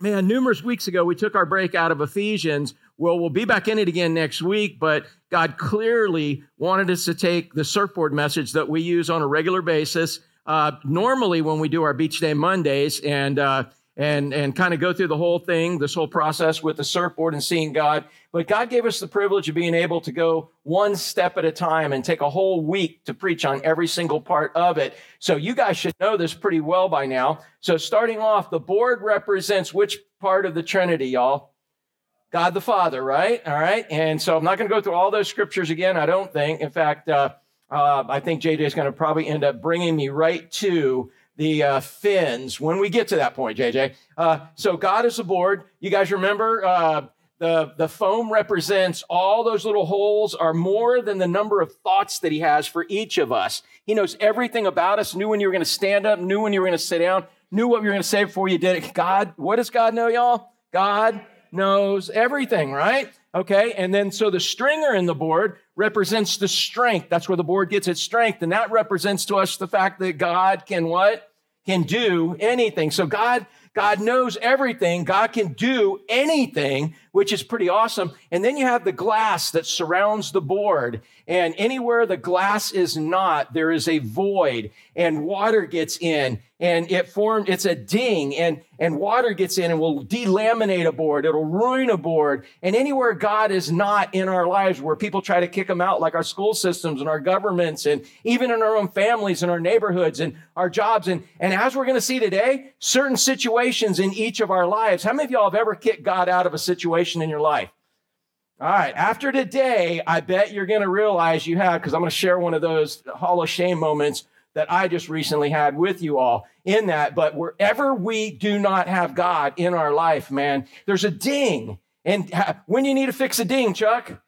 man, numerous weeks ago, we took our break out of Ephesians. Well, we'll be back in it again next week, but God clearly wanted us to take the surfboard message that we use on a regular basis. Uh, normally, when we do our Beach Day Mondays, and uh, and and kind of go through the whole thing, this whole process with the surfboard and seeing God. But God gave us the privilege of being able to go one step at a time and take a whole week to preach on every single part of it. So you guys should know this pretty well by now. So starting off, the board represents which part of the Trinity, y'all? God the Father, right? All right. And so I'm not going to go through all those scriptures again. I don't think. In fact, uh, uh, I think JJ is going to probably end up bringing me right to the uh, fins when we get to that point, JJ. Uh, so God is aboard. You guys remember uh, the, the foam represents all those little holes are more than the number of thoughts that he has for each of us. He knows everything about us, knew when you were going to stand up, knew when you were going to sit down, knew what you were going to say before you did it. God, what does God know, y'all? God knows everything, right? Okay. And then so the stringer in the board represents the strength. That's where the board gets its strength. And that represents to us the fact that God can what? Can do anything. So God, God knows everything. God can do anything, which is pretty awesome. And then you have the glass that surrounds the board. And anywhere the glass is not, there is a void and water gets in and it formed, it's a ding and, and water gets in and will delaminate a board. It'll ruin a board. And anywhere God is not in our lives where people try to kick him out, like our school systems and our governments and even in our own families and our neighborhoods and our jobs. And, and as we're going to see today, certain situations in each of our lives. How many of y'all have ever kicked God out of a situation in your life? All right. After today, I bet you're going to realize you have, because I'm going to share one of those Hall of Shame moments that I just recently had with you all in that. But wherever we do not have God in our life, man, there's a ding. And when you need to fix a ding, Chuck?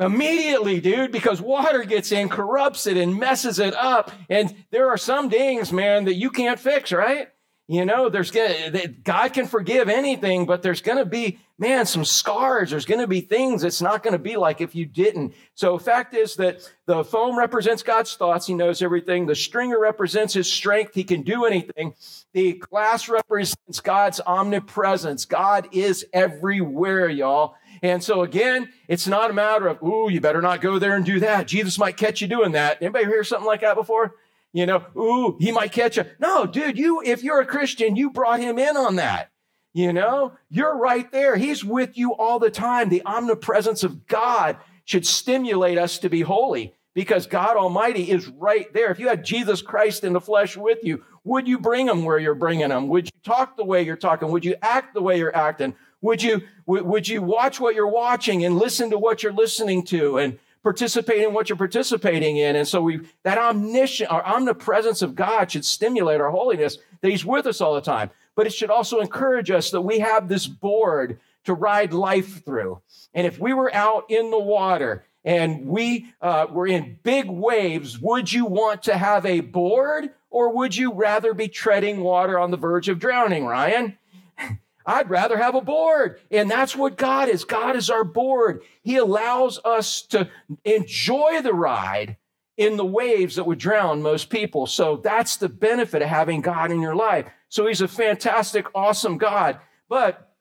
Immediately, dude, because water gets in, corrupts it, and messes it up. And there are some dings, man, that you can't fix, right? You know, there's gonna, God can forgive anything, but there's going to be, man, some scars. There's going to be things it's not going to be like if you didn't. So, fact is that the foam represents God's thoughts. He knows everything. The stringer represents his strength. He can do anything. The glass represents God's omnipresence. God is everywhere, y'all. And so again, it's not a matter of, ooh, you better not go there and do that. Jesus might catch you doing that. Anybody hear something like that before? You know, ooh, he might catch you. No, dude, you, if you're a Christian, you brought him in on that. You know, you're right there. He's with you all the time. The omnipresence of God should stimulate us to be holy because God Almighty is right there. If you had Jesus Christ in the flesh with you, would you bring him where you're bringing him? Would you talk the way you're talking? Would you act the way you're acting? Would you, would you watch what you're watching and listen to what you're listening to and participate in what you're participating in. And so we that omniscient our omnipresence of God should stimulate our holiness, that He's with us all the time. But it should also encourage us that we have this board to ride life through. And if we were out in the water and we uh, were in big waves, would you want to have a board or would you rather be treading water on the verge of drowning, Ryan? I'd rather have a board. And that's what God is. God is our board. He allows us to enjoy the ride in the waves that would drown most people. So that's the benefit of having God in your life. So he's a fantastic, awesome God. But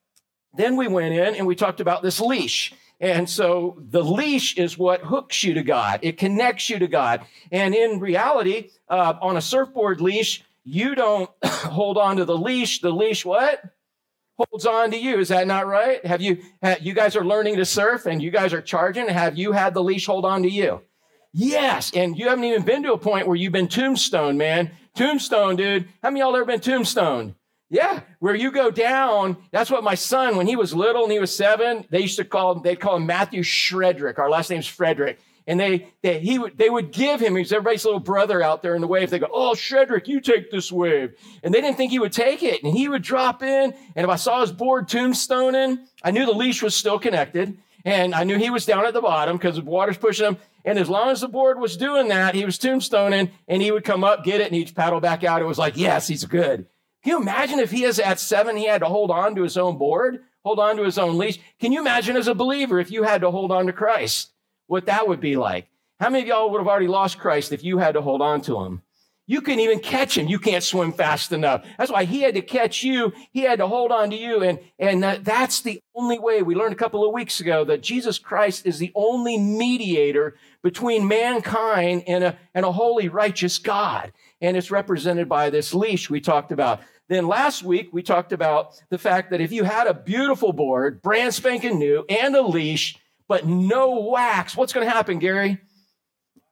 then we went in and we talked about this leash. And so the leash is what hooks you to God. It connects you to God. And in reality, uh, on a surfboard leash, you don't hold on to the leash. The leash, what? Holds on to you. Is that not right? Have you, you guys are learning to surf and you guys are charging. Have you had the leash hold on to you? Yes. And you haven't even been to a point where you've been tombstone, man. Tombstone, dude. How many y'all ever been tombstone? Yeah, where you go down. That's what my son, when he was little and he was seven, they used to call they'd call him Matthew Shredrick. Our last name's Frederick and they, they, he would, they would give him, he's everybody's little brother out there in the wave. They go, Oh, Shredrick, you take this wave. And they didn't think he would take it. And he would drop in. And if I saw his board tombstoning, I knew the leash was still connected. And I knew he was down at the bottom because the water's pushing him. And as long as the board was doing that, he was tombstoning and he would come up, get it, and he'd paddle back out. It was like, yes, he's good. Can you imagine if he is at seven, he had to hold on to his own board, hold on to his own leash? Can you imagine as a believer if you had to hold on to Christ? What that would be like. How many of y'all would have already lost Christ if you had to hold on to him? You can even catch him. You can't swim fast enough. That's why he had to catch you. He had to hold on to you. And, and that's the only way. We learned a couple of weeks ago that Jesus Christ is the only mediator between mankind and a, and a holy, righteous God. And it's represented by this leash we talked about. Then last week, we talked about the fact that if you had a beautiful board, brand spanking new, and a leash, but no wax, what's going to happen, Gary?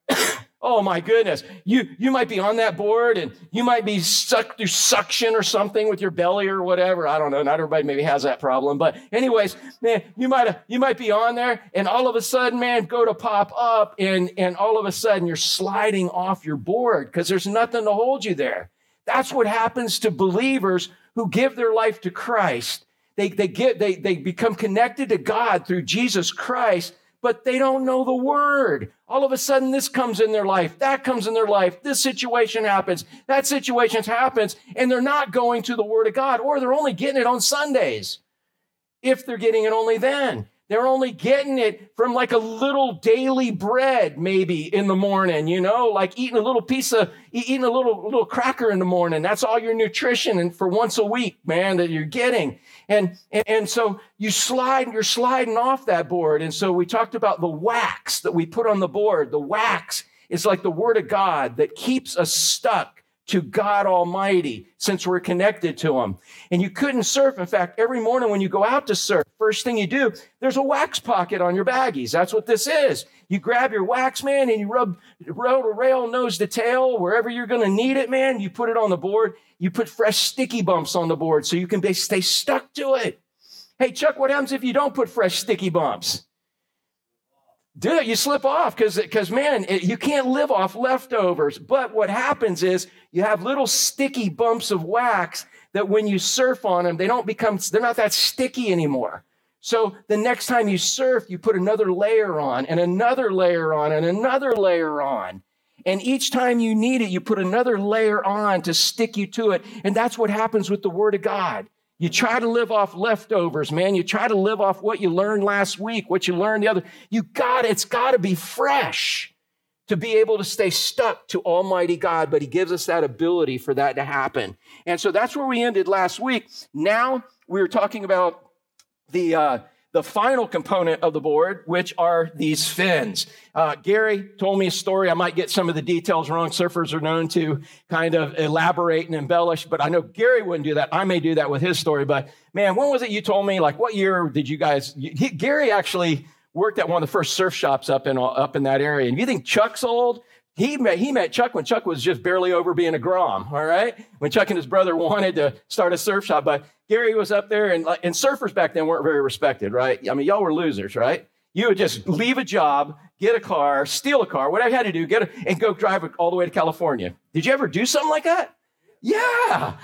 Oh my goodness. You, you might be on that board and you might be stuck through suction or something with your belly or whatever. I don't know. Not everybody maybe has that problem. But anyways, man, you might, you might be on there and all of a sudden, man, go to pop up and, and all of a sudden you're sliding off your board because there's nothing to hold you there. That's what happens to believers who give their life to Christ. They, they get, they, they become connected to God through Jesus Christ but they don't know the word. All of a sudden, this comes in their life, that comes in their life, this situation happens, that situation happens, and they're not going to the word of God, or they're only getting it on Sundays. If they're getting it only then. They're only getting it from like a little daily bread, maybe in the morning, you know, like eating a little piece of, eating a little, little cracker in the morning. That's all your nutrition and for once a week, man, that you're getting. And, and, and so you slide, you're sliding off that board. And so we talked about the wax that we put on the board. The wax is like the word of God that keeps us stuck to God Almighty since we're connected to Him. And you couldn't surf. In fact, every morning when you go out to surf, first thing you do, there's a wax pocket on your baggies. That's what this is. You grab your wax, man, and you rub roll to rail, nose to tail, wherever you're going to need it, man. You put it on the board. You put fresh sticky bumps on the board so you can stay stuck to it. Hey, Chuck, what happens if you don't put fresh sticky bumps? it. You slip off because, because man, it, you can't live off leftovers. But what happens is you have little sticky bumps of wax that when you surf on them, they don't become, they're not that sticky anymore. So the next time you surf, you put another layer on and another layer on and another layer on. And each time you need it, you put another layer on to stick you to it. And that's what happens with the Word of God. You try to live off leftovers, man. You try to live off what you learned last week, what you learned the other. You got it's got to be fresh to be able to stay stuck to Almighty God, but He gives us that ability for that to happen. And so that's where we ended last week. Now we are talking about the uh, the final component of the board, which are these fins. Uh, Gary told me a story. I might get some of the details wrong. Surfers are known to kind of elaborate and embellish, but I know Gary wouldn't do that. I may do that with his story. But man, when was it you told me? Like, what year did you guys? He, Gary actually worked at one of the first surf shops up in up in that area. And you think Chuck's old? He met, he met Chuck when Chuck was just barely over being a Grom, all right? When Chuck and his brother wanted to start a surf shop. But Gary was up there, and, and surfers back then weren't very respected, right? I mean, y'all were losers, right? You would just leave a job, get a car, steal a car, whatever you had to do, get a, and go drive all the way to California. Did you ever do something like that? Yeah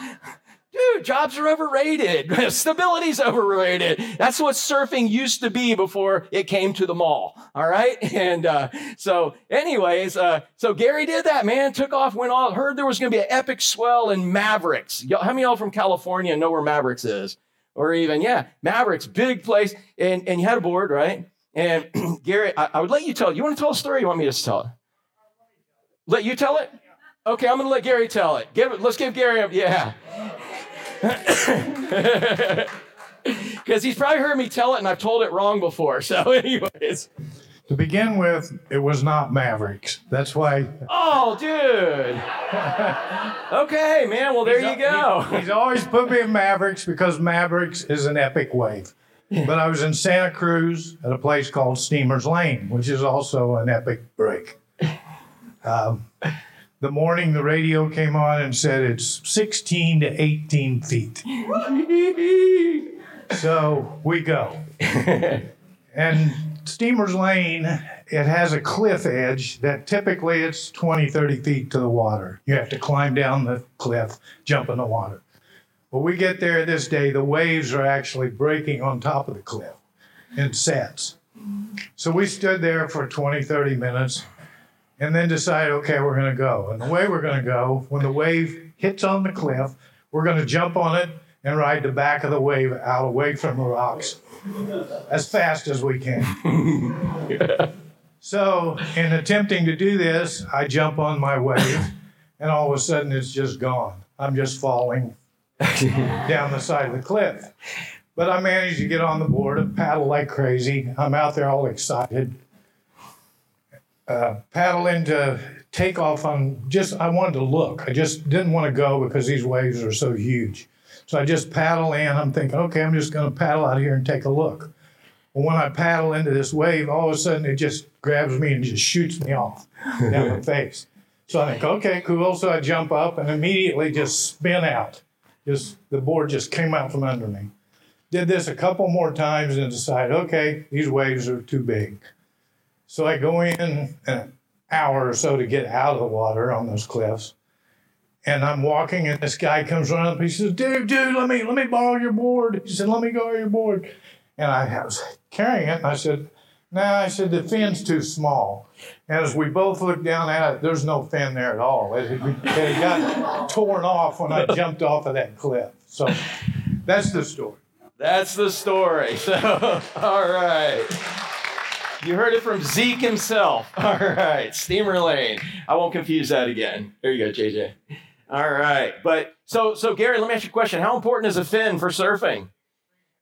dude, jobs are overrated. Stability's overrated. That's what surfing used to be before it came to the mall. All right. And uh, so, anyways, uh, so Gary did that, man. Took off, went all, heard there was going to be an epic swell in Mavericks. How many of y'all from California know where Mavericks is? Or even, yeah, Mavericks, big place. And, and you had a board, right? And Gary, I, I would let you tell. You want to tell a story? you want me to tell it? Let you tell it? Okay, I'm going to let Gary tell it. Give. Let's give Gary a, yeah. Because he's probably heard me tell it and I've told it wrong before. So, anyways. To begin with, it was not Mavericks. That's why. Oh, dude. okay, man. Well, there he's, you go. He, he's always put me in Mavericks because Mavericks is an epic wave. But I was in Santa Cruz at a place called Steamer's Lane, which is also an epic break. Um, the morning the radio came on and said it's 16 to 18 feet. so we go. and Steamer's Lane, it has a cliff edge that typically it's 20, 30 feet to the water. You have to climb down the cliff, jump in the water. But we get there this day, the waves are actually breaking on top of the cliff in sets. So we stood there for 20, 30 minutes and then decide, okay, we're going to go. And the way we're going to go, when the wave hits on the cliff, we're going to jump on it and ride the back of the wave out away from the rocks as fast as we can. So, in attempting to do this, I jump on my wave and all of a sudden it's just gone. I'm just falling down the side of the cliff. But I managed to get on the board and paddle like crazy. I'm out there all excited. Uh, paddle into takeoff on just, I wanted to look. I just didn't want to go because these waves are so huge. So I just paddle in. I'm thinking, okay, I'm just going to paddle out here and take a look. Well, when I paddle into this wave, all of a sudden it just grabs me and just shoots me off down the face. So I think, okay, cool. So I jump up and immediately just spin out. Just the board just came out from under me. Did this a couple more times and decided, okay, these waves are too big. So I go in an hour or so to get out of the water on those cliffs. And I'm walking, and this guy comes running up. He says, "Dude, dude, let me let me borrow your board." He said, "Let me borrow your board." And I was carrying it, and I said, "No," nah, I said, "the fin's too small." And as we both looked down at it, there's no fin there at all. It, it, it got torn off when I jumped off of that cliff. So that's the story. That's the story. So, all right. You heard it from Zeke himself. All right, Steamer Lane. I won't confuse that again. There you go, JJ. All right, but so so Gary, let me ask you a question. How important is a fin for surfing?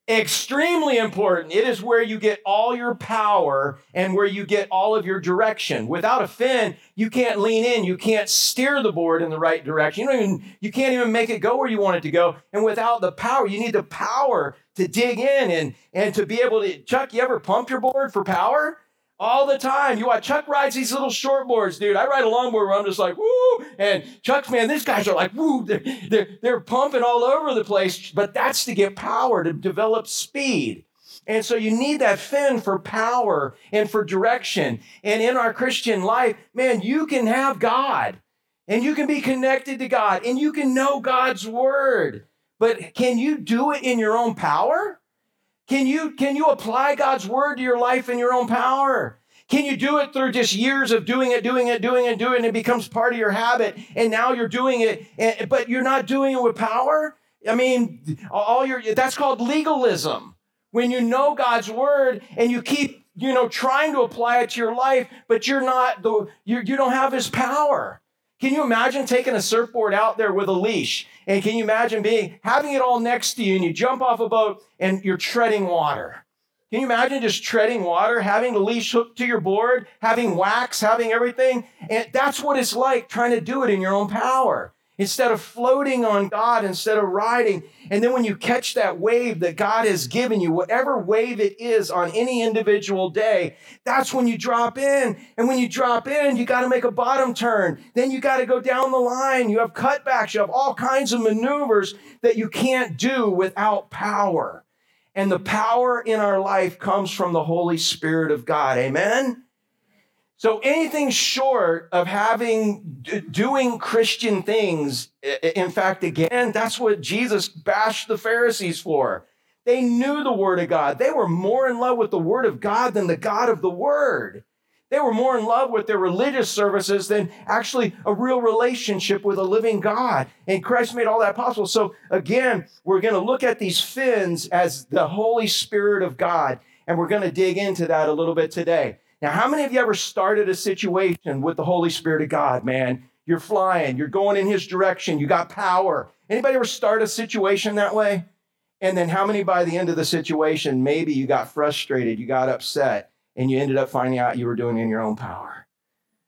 Extremely important. It is where you get all your power and where you get all of your direction. Without a fin, you can't lean in, you can't steer the board in the right direction. You don't even you can't even make it go where you want it to go. And without the power, you need the power to dig in and and to be able to Chuck, you ever pump your board for power? All the time. You watch Chuck rides these little short boards, dude. I ride a longboard where I'm just like, woo. And Chuck's, man, these guys are like, woo. They're, they're, they're pumping all over the place. But that's to get power, to develop speed. And so you need that fin for power and for direction. And in our Christian life, man, you can have God and you can be connected to God and you can know God's word. But can you do it in your own power? Can you, can you apply God's word to your life in your own power? Can you do it through just years of doing it, doing it, doing it, doing it, and it becomes part of your habit, and now you're doing it, eh, but you're not doing it with power? I mean, all your that's called legalism. When you know God's word and you keep, you know, trying to apply it to your life, but you're not the you, you don't have his power. Can you imagine taking a surfboard out there with a leash? And can you imagine being having it all next to you and you jump off a boat and you're treading water? Can you imagine just treading water, having the leash hooked to your board, having wax, having everything? And that's what it's like trying to do it in your own power instead of floating on God, instead of riding. And then when you catch that wave that God has given you, whatever wave it is on any individual day, that's when you drop in. And when you drop in, you got to make a bottom turn. Then you got to go down the line. You have cutbacks. You have all kinds of maneuvers that you can't do without power. And the power in our life comes from the Holy Spirit of God. Amen? So anything short of having doing Christian things, in fact, again, that's what Jesus bashed the Pharisees for. They knew the Word of God. They were more in love with the Word of God than the God of the Word. They were more in love with their religious services than actually a real relationship with a living God. And Christ made all that possible. So, again, we're going to look at these fins as the Holy Spirit of God, and we're going to dig into that a little bit today. Now, how many of you ever started a situation with the Holy Spirit of God, man? You're flying, you're going in his direction, you got power. Anybody ever start a situation that way? And then how many by the end of the situation, maybe you got frustrated, you got upset, and you ended up finding out you were doing in your own power?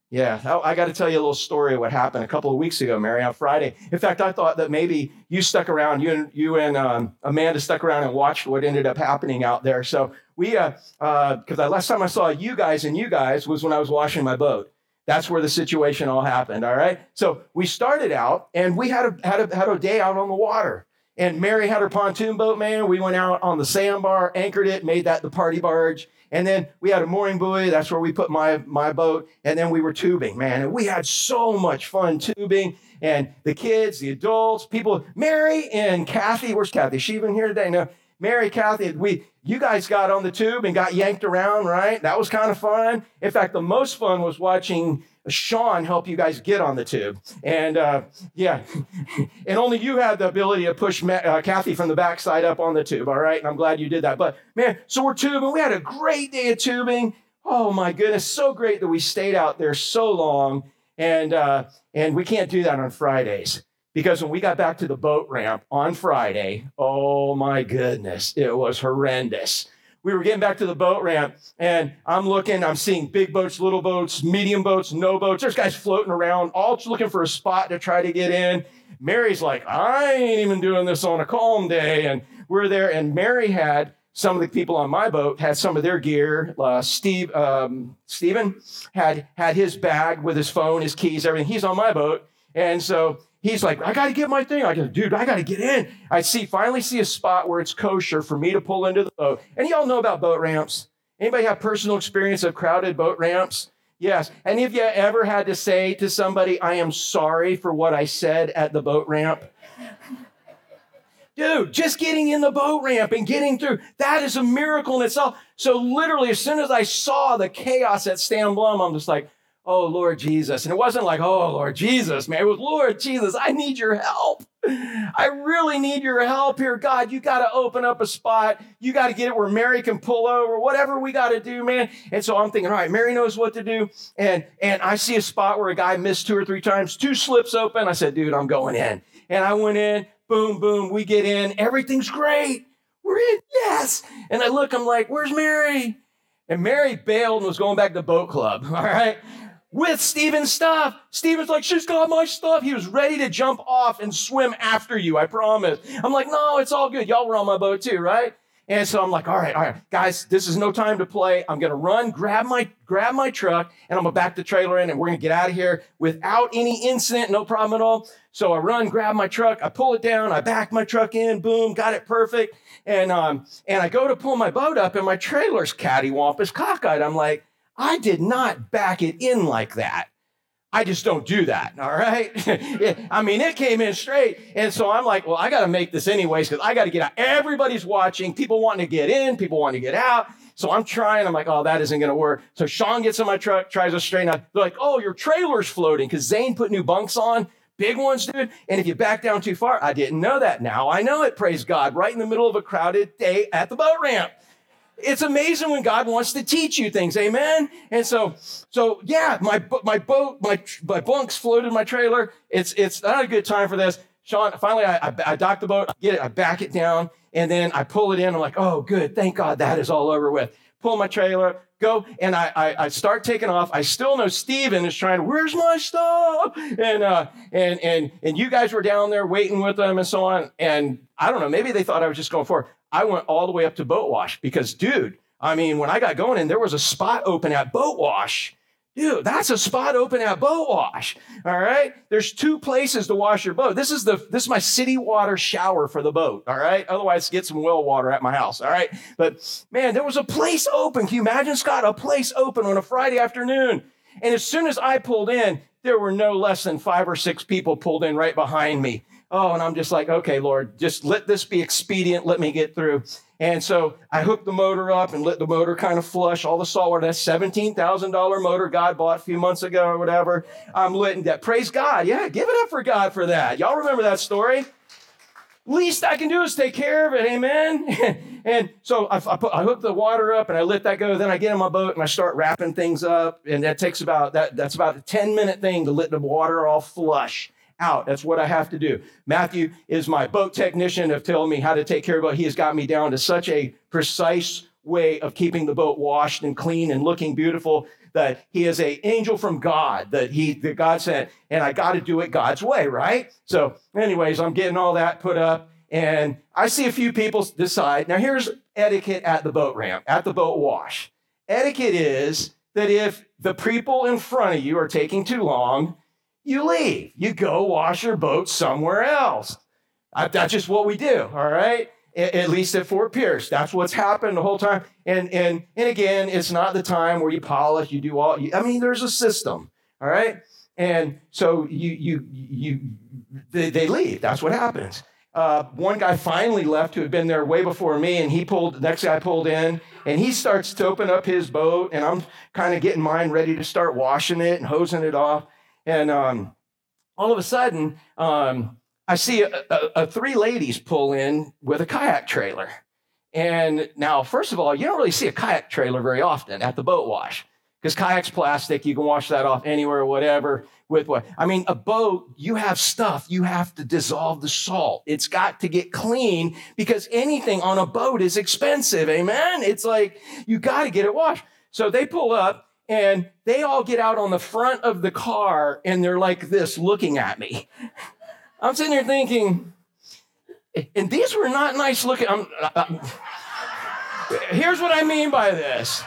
Yeah, I, I got to tell you a little story of what happened a couple of weeks ago, Mary, on Friday. In fact, I thought that maybe you stuck around, you and you and um, Amanda stuck around and watched what ended up happening out there. So we, because uh, uh, the last time I saw you guys and you guys was when I was washing my boat. That's where the situation all happened. All right. So we started out and we had a had a had a day out on the water. And Mary had her pontoon boat, man. We went out on the sandbar, anchored it, made that the party barge. And then we had a mooring buoy. That's where we put my, my boat. And then we were tubing, man. And we had so much fun tubing. And the kids, the adults, people, Mary and Kathy, where's Kathy? Is she even here today? No. Mary, Kathy, we, you guys got on the tube and got yanked around, right? That was kind of fun. In fact, the most fun was watching Sean help you guys get on the tube. And uh, yeah, and only you had the ability to push uh, Kathy from the backside up on the tube. All right. And I'm glad you did that. But man, so we're tubing. We had a great day of tubing. Oh my goodness. So great that we stayed out there so long. And, uh, and we can't do that on Fridays because when we got back to the boat ramp on Friday, oh my goodness, it was horrendous. We were getting back to the boat ramp and I'm looking, I'm seeing big boats, little boats, medium boats, no boats. There's guys floating around, all looking for a spot to try to get in. Mary's like, I ain't even doing this on a calm day. And we're there, and Mary had some of the people on my boat had some of their gear. Uh, Steve, um, Stephen had had his bag with his phone, his keys, everything. He's on my boat, and so he's like, "I got to get my thing." I go, "Dude, I got to get in." I see finally see a spot where it's kosher for me to pull into the boat. And y'all know about boat ramps. Anybody have personal experience of crowded boat ramps? Yes. Any of you ever had to say to somebody, I am sorry for what I said at the boat ramp? Dude, just getting in the boat ramp and getting through, that is a miracle in itself. So, literally, as soon as I saw the chaos at Stan Blum, I'm just like, oh, Lord Jesus. And it wasn't like, oh, Lord Jesus, man. It was, Lord Jesus, I need your help. I really need your help here. God, you got to open up a spot. You got to get it where Mary can pull over, whatever we got to do, man. And so I'm thinking, all right, Mary knows what to do. And, and I see a spot where a guy missed two or three times, two slips open. I said, dude, I'm going in. And I went in, boom, boom, we get in. Everything's great. We're in, yes. And I look, I'm like, where's Mary? And Mary bailed and was going back to boat club. All right with Steven's stuff. Steven's like, she's got my stuff. He was ready to jump off and swim after you, I promise. I'm like, no, it's all good. Y'all were on my boat too, right? And so I'm like, all right, all right, guys, this is no time to play. I'm gonna run, grab my grab my truck, and I'm gonna back the trailer in, and we're gonna get out of here without any incident, no problem at all. So I run, grab my truck, I pull it down, I back my truck in, boom, got it perfect. And um, and I go to pull my boat up, and my trailer's cattywampus cockeyed. I'm like, I did not back it in like that. I just don't do that. All right. I mean, it came in straight. And so I'm like, well, I got to make this anyways because I got to get out. Everybody's watching, people wanting to get in, people wanting to get out. So I'm trying. I'm like, oh, that isn't going to work. So Sean gets in my truck, tries to straighten out. They're like, oh, your trailer's floating because Zane put new bunks on. Big ones, dude. And if you back down too far, I didn't know that. Now I know it, praise God, right in the middle of a crowded day at the boat ramp it's amazing when God wants to teach you things. Amen. And so, so yeah, my my boat, my my bunks floated my trailer. It's it's not a good time for this. Sean, finally, I, I, dock the boat, I get it, I back it down, and then I pull it in. I'm like, oh, good, thank God that is all over with. Pull my trailer, go, and I, I, I start taking off. I still know Steven is trying, where's my stuff? And, uh, and, and, and you guys were down there waiting with them and so on. And I don't know, maybe they thought I was just going forward. I went all the way up to Boat Wash because, dude, I mean, when I got going and there was a spot open at Boat Wash. Dude, that's a spot open at Boat Wash. All right. There's two places to wash your boat. This is the this is my city water shower for the boat. All right. Otherwise, get some well water at my house. All right. But man, there was a place open. Can you imagine, Scott? A place open on a Friday afternoon. And as soon as I pulled in, there were no less than five or six people pulled in right behind me. Oh, and I'm just like, okay, Lord, just let this be expedient. Let me get through. And so I hooked the motor up and let the motor kind of flush all the salt water. That $17,000 motor God bought a few months ago or whatever. I'm letting that. Praise God. Yeah, give it up for God for that. Y'all remember that story? Least I can do is take care of it. Amen. and so I, I, put, I hook the water up and I let that go. Then I get in my boat and I start wrapping things up. And that takes about that. That's about a 10 minute thing to let the water all flush out. That's what I have to do. Matthew is my boat technician of telling me how to take care of it. He has got me down to such a precise way of keeping the boat washed and clean and looking beautiful that he is a angel from God that he that God sent, and I got to do it God's way, right? So, anyways, I'm getting all that put up, and I see a few people decide. Now, here's etiquette at the boat ramp, at the boat wash. Etiquette is that if the people in front of you are taking too long, you leave. You go wash your boat somewhere else. that's just what we do, all right? At least at Fort Pierce, that's what's happened the whole time. And and and again, it's not the time where you polish, you do all. I mean, there's a system, all right. And so you you you they, they leave. That's what happens. Uh, one guy finally left who had been there way before me, and he pulled. The next guy pulled in, and he starts to open up his boat, and I'm kind of getting mine ready to start washing it and hosing it off. And um, all of a sudden, um, I see a, a, a three ladies pull in with a kayak trailer. And now, first of all, you don't really see a kayak trailer very often at the boat wash. because kayak's plastic. You can wash that off anywhere, whatever. With what? I mean, a boat, you have stuff. You have to dissolve the salt. It's got to get clean because anything on a boat is expensive. Amen. It's like you got to get it washed. So they pull up and they all get out on the front of the car and they're like this looking at me. I'm sitting there thinking, and these were not nice looking. Uh, uh, here's what I mean by this.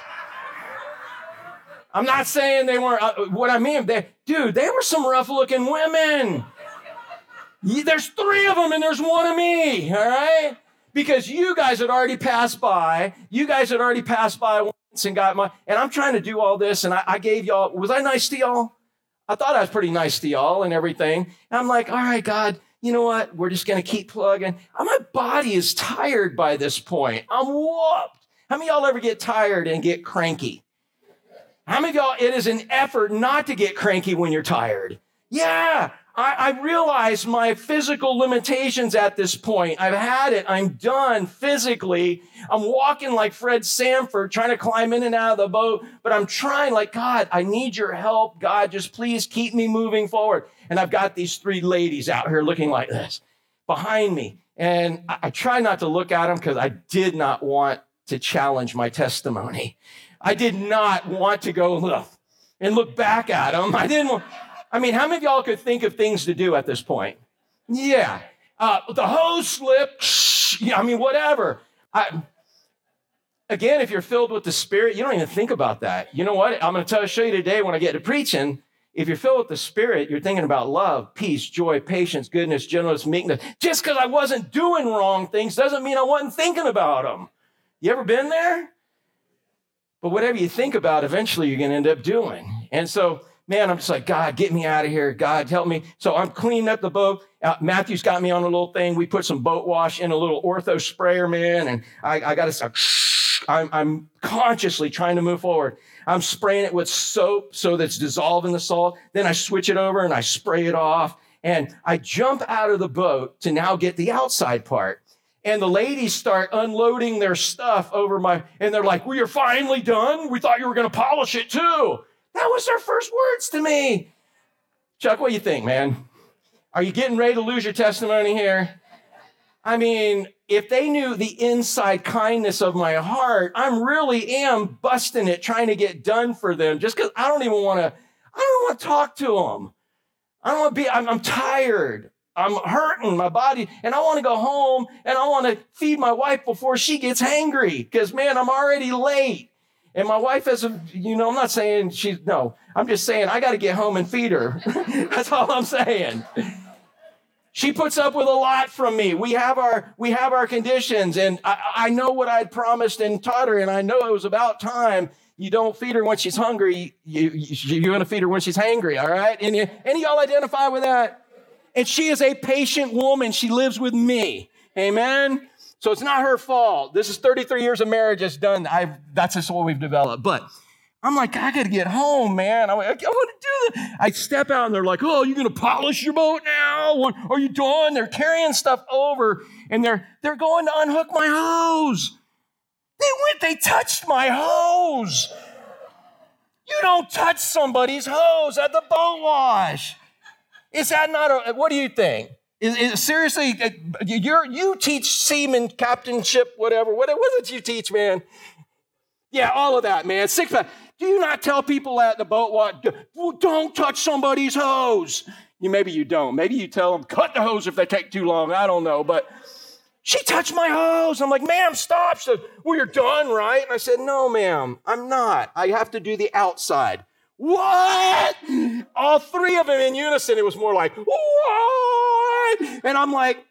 I'm not saying they weren't. Uh, what I mean, they, dude, they were some rough looking women. There's three of them and there's one of me, all right? Because you guys had already passed by. You guys had already passed by and got my, and I'm trying to do all this and I, I gave y'all, was I nice to y'all? I thought I was pretty nice to y'all and everything. And I'm like, all right, God, you know what? We're just going to keep plugging. My body is tired by this point. I'm whooped. How many y'all ever get tired and get cranky? How many of y'all, it is an effort not to get cranky when you're tired? Yeah, I, I realize my physical limitations at this point. I've had it. I'm done physically. I'm walking like Fred Sanford, trying to climb in and out of the boat, but I'm trying like, God, I need your help. God, just please keep me moving forward. And I've got these three ladies out here looking like this behind me. And I, I try not to look at them because I did not want to challenge my testimony. I did not want to go look and look back at them. I didn't want, I mean, how many of y'all could think of things to do at this point? Yeah. Uh, the hose slipped. I mean, whatever. I, again, if you're filled with the Spirit, you don't even think about that. You know what? I'm going to tell, show you today when I get to preaching. If you're filled with the Spirit, you're thinking about love, peace, joy, patience, goodness, gentleness, meekness. Just because I wasn't doing wrong things doesn't mean I wasn't thinking about them. You ever been there? But whatever you think about, eventually you're going to end up doing. And so, man, I'm just like, God, get me out of here. God, help me. So I'm cleaning up the boat. Uh, Matthew's got me on a little thing. We put some boat wash in a little ortho sprayer, man. And I, I got to, I'm, I'm consciously trying to move forward. I'm spraying it with soap so that's dissolving the salt. Then I switch it over and I spray it off. And I jump out of the boat to now get the outside part and the ladies start unloading their stuff over my, and they're like, We are finally done. We thought you were going to polish it too. That was their first words to me. Chuck, what do you think, man? Are you getting ready to lose your testimony here? I mean, if they knew the inside kindness of my heart, I'm really am busting it trying to get done for them just because I don't even want to, I don't want to talk to them. I don't want to be, I'm, I'm tired. I'm hurting my body and I want to go home and I want to feed my wife before she gets hangry because man, I'm already late. And my wife a, you know, I'm not saying she's, no, I'm just saying I got to get home and feed her. That's all I'm saying. She puts up with a lot from me. We have our, we have our conditions and I, I know what I'd promised and taught her and I know it was about time. You don't feed her when she's hungry. You, you, you're going to feed her when she's hangry. All right. Any, any y'all identify with that? And she is a patient woman. She lives with me. Amen. So it's not her fault. This is 33 years of marriage that's done. I've, that's just what we've developed. But I'm like, I got to get home, man. I'm like, I want to do this. I step out and they're like, oh, you're going to polish your boat now? What Are you done? They're carrying stuff over and they're, they're going to unhook my hose. They went, they touched my hose. You don't touch somebody's hose at the boat wash. Is that not a, what do you think? Is, is seriously, uh, you you teach seaman, captainship, whatever. What, what did you teach, man? Yeah, all of that, man. Six pack. Do you not tell people at the boat what? Don't touch somebody's hose. You maybe you don't. Maybe you tell them cut the hose if they take too long. I don't know, but she touched my hose. I'm like, ma'am, stop. She said, well, you're done, right? And I said, no, ma'am, I'm not. I have to do the outside. What? All three of them in unison. It was more like, what? And I'm like,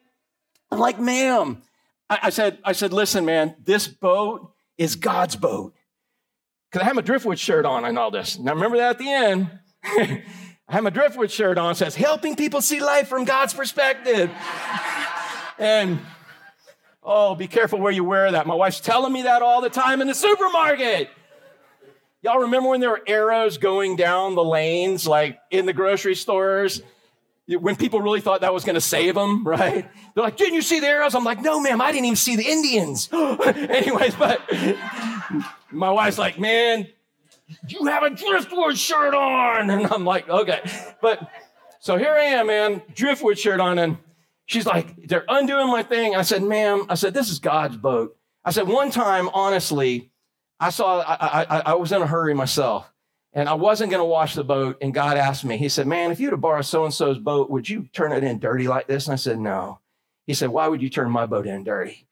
I'm like, ma'am. I, I said, I said, listen, man, this boat is God's boat. Because I have my Driftwood shirt on and all this. Now remember that at the end. I have my Driftwood shirt on. says, helping people see life from God's perspective. and oh, be careful where you wear that. My wife's telling me that all the time in the supermarket. Y'all remember when there were arrows going down the lanes, like in the grocery stores? When people really thought that was going to save them, right? They're like, didn't you see the arrows? I'm like, no, ma'am, I didn't even see the Indians. Anyways, but my wife's like, man, You have a driftwood shirt on. And I'm like, Okay. But so here I am, man, driftwood shirt on. And she's like, They're undoing my thing. I said, Ma'am, I said, This is God's boat. I said, One time, honestly, I saw, I, I, I was in a hurry myself. And I wasn't going to wash the boat. And God asked me, He said, Man, if you were to borrow so and so's boat, would you turn it in dirty like this? And I said, No. He said, Why would you turn my boat in dirty?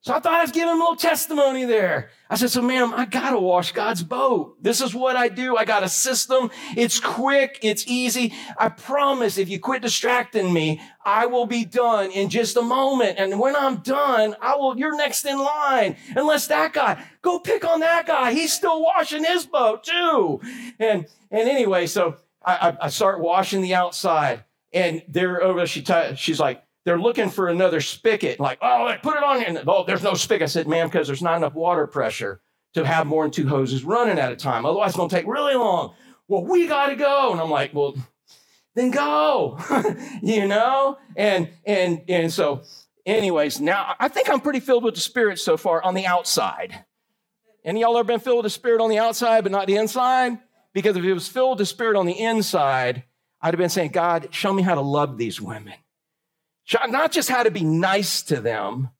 So I thought I was giving him a little testimony there. I said, So, ma'am, I got to wash God's boat. This is what I do. I got a system. It's quick, it's easy. I promise if you quit distracting me, I will be done in just a moment. And when I'm done, I will, you're next in line. Unless that guy, go pick on that guy. He's still washing his boat too. And, and anyway, so I, I, I start washing the outside and there over, she, t- she's like, they're looking for another spigot, like, oh, put it on. And oh, there's no spigot. I said, ma'am, because there's not enough water pressure to have more than two hoses running at a time. Otherwise, it's going to take really long. Well, we got to go. And I'm like, well, then go, you know? And, and, and so, anyways, now I think I'm pretty filled with the Spirit so far on the outside. Any y'all ever been filled with the Spirit on the outside, but not the inside? Because if it was filled with the Spirit on the inside, I'd have been saying, God, show me how to love these women not just how to be nice to them,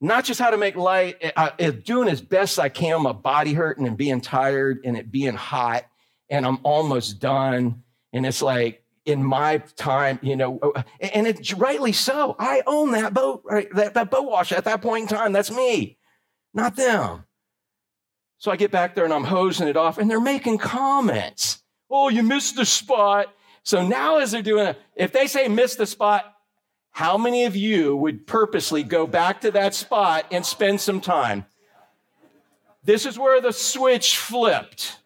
not just how to make light, uh, uh, doing as best I can, my body hurting and being tired and it being hot, and I'm almost done. And it's like in my time, you know, uh, and it's rightly so. I own that boat, right? That, that boat wash at that point in time. That's me, not them. So I get back there and I'm hosing it off, and they're making comments. Oh, you missed the spot. So now, as they're doing it, if they say miss the spot, how many of you would purposely go back to that spot and spend some time? This is where the switch flipped.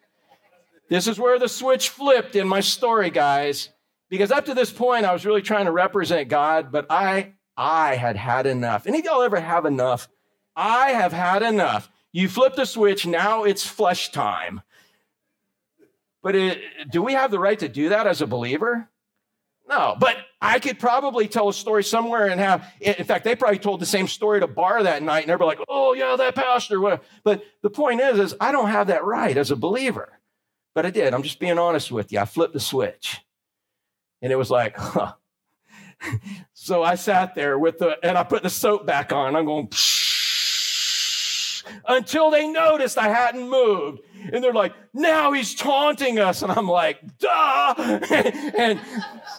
This is where the switch flipped in my story, guys. Because up to this point, I was really trying to represent God, but I, I had had enough. Any of y'all ever have enough? I have had enough. You flip the switch, now it's flesh time. But it, do we have the right to do that as a believer? No, but I could probably tell a story somewhere and have, in fact, they probably told the same story to bar that night and everybody like, oh yeah, that pastor. But the point is, is I don't have that right as a believer. But I did. I'm just being honest with you. I flipped the switch. And it was like, huh. so I sat there with the, and I put the soap back on. I'm going, until they noticed I hadn't moved. And they're like, now he's taunting us. And I'm like, duh. and,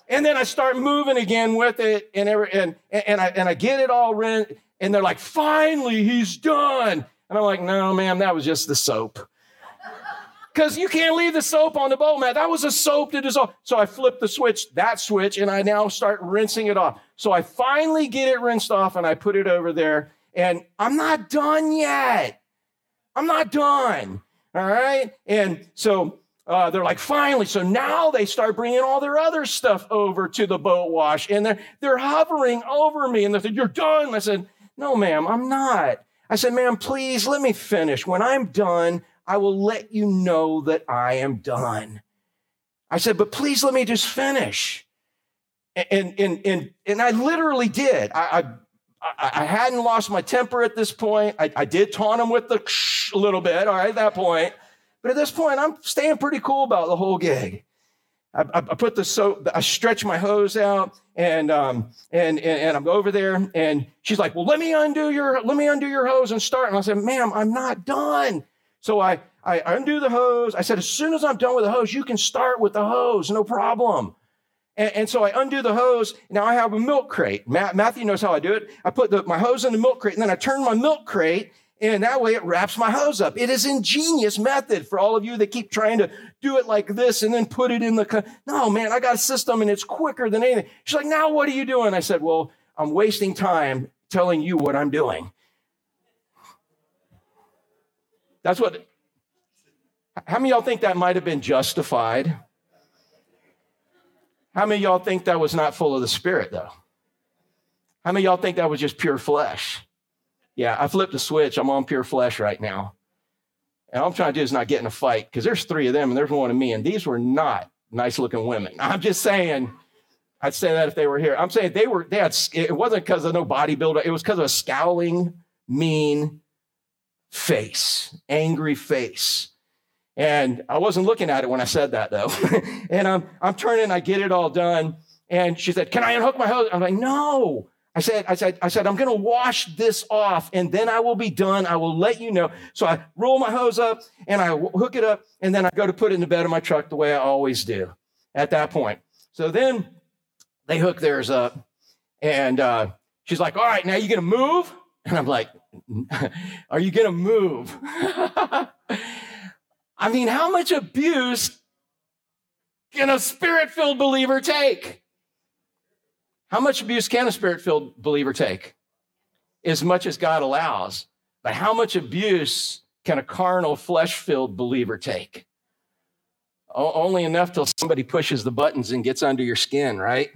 and then I start moving again with it. And, every, and, and, I, and I get it all rent. And they're like, finally, he's done. And I'm like, no, ma'am, that was just the soap. Because you can't leave the soap on the bowl man. That was a soap to dissolve. So I flip the switch, that switch, and I now start rinsing it off. So I finally get it rinsed off and I put it over there. And I'm not done yet. I'm not done. All right. And so uh, they're like, finally. So now they start bringing all their other stuff over to the boat wash and they're, they're hovering over me and they said, You're done. I said, No, ma'am, I'm not. I said, Ma'am, please let me finish. When I'm done, I will let you know that I am done. I said, But please let me just finish. And, and, and, and I literally did. I, I, I hadn't lost my temper at this point. I, I did taunt him with the a little bit, all right, at that point. But at this point, I'm staying pretty cool about the whole gig. I, I, I put the soap, I stretch my hose out, and um, and, and and I'm over there, and she's like, "Well, let me undo your let me undo your hose and start." And I said, "Ma'am, I'm not done." So I I undo the hose. I said, "As soon as I'm done with the hose, you can start with the hose, no problem." And, and, so I undo the hose. Now I have a milk crate. Matthew knows how I do it. I put the, my hose in the milk crate and then I turn my milk crate and that way it wraps my hose up. It is ingenious method for all of you that keep trying to do it like this and then put it in the. no, man, I got a system and it's quicker than anything. She's like, now what are you doing? I said, well, I'm wasting time telling you what I'm doing. That's what. How many y'all think that might have been justified? How many y'all think that was not full of the Spirit, though? How many y'all think that was just pure flesh? Yeah, I flipped a switch. I'm on pure flesh right now. And all I'm trying to do is not get in a fight because there's three of them and there's one of me. And these were not nice looking women. I'm just saying, I'd say that if they were here. I'm saying they were, they had, it wasn't because of no bodybuilder. It was because of a scowling, mean face, angry face. And I wasn't looking at it when I said that though. and I'm, I'm turning, I get it all done. And she said, Can I unhook my hose? I'm like, No. I said, I said, I said, I'm going to wash this off and then I will be done. I will let you know. So I roll my hose up and I hook it up and then I go to put it in the bed of my truck the way I always do at that point. So then they hook theirs up and uh, she's like, All right, now you're going to move? And I'm like, Are you going to move? I mean, how much abuse can a spirit filled believer take? How much abuse can a spirit filled believer take? As much as God allows. But how much abuse can a carnal, flesh filled believer take? O- only enough till somebody pushes the buttons and gets under your skin, right?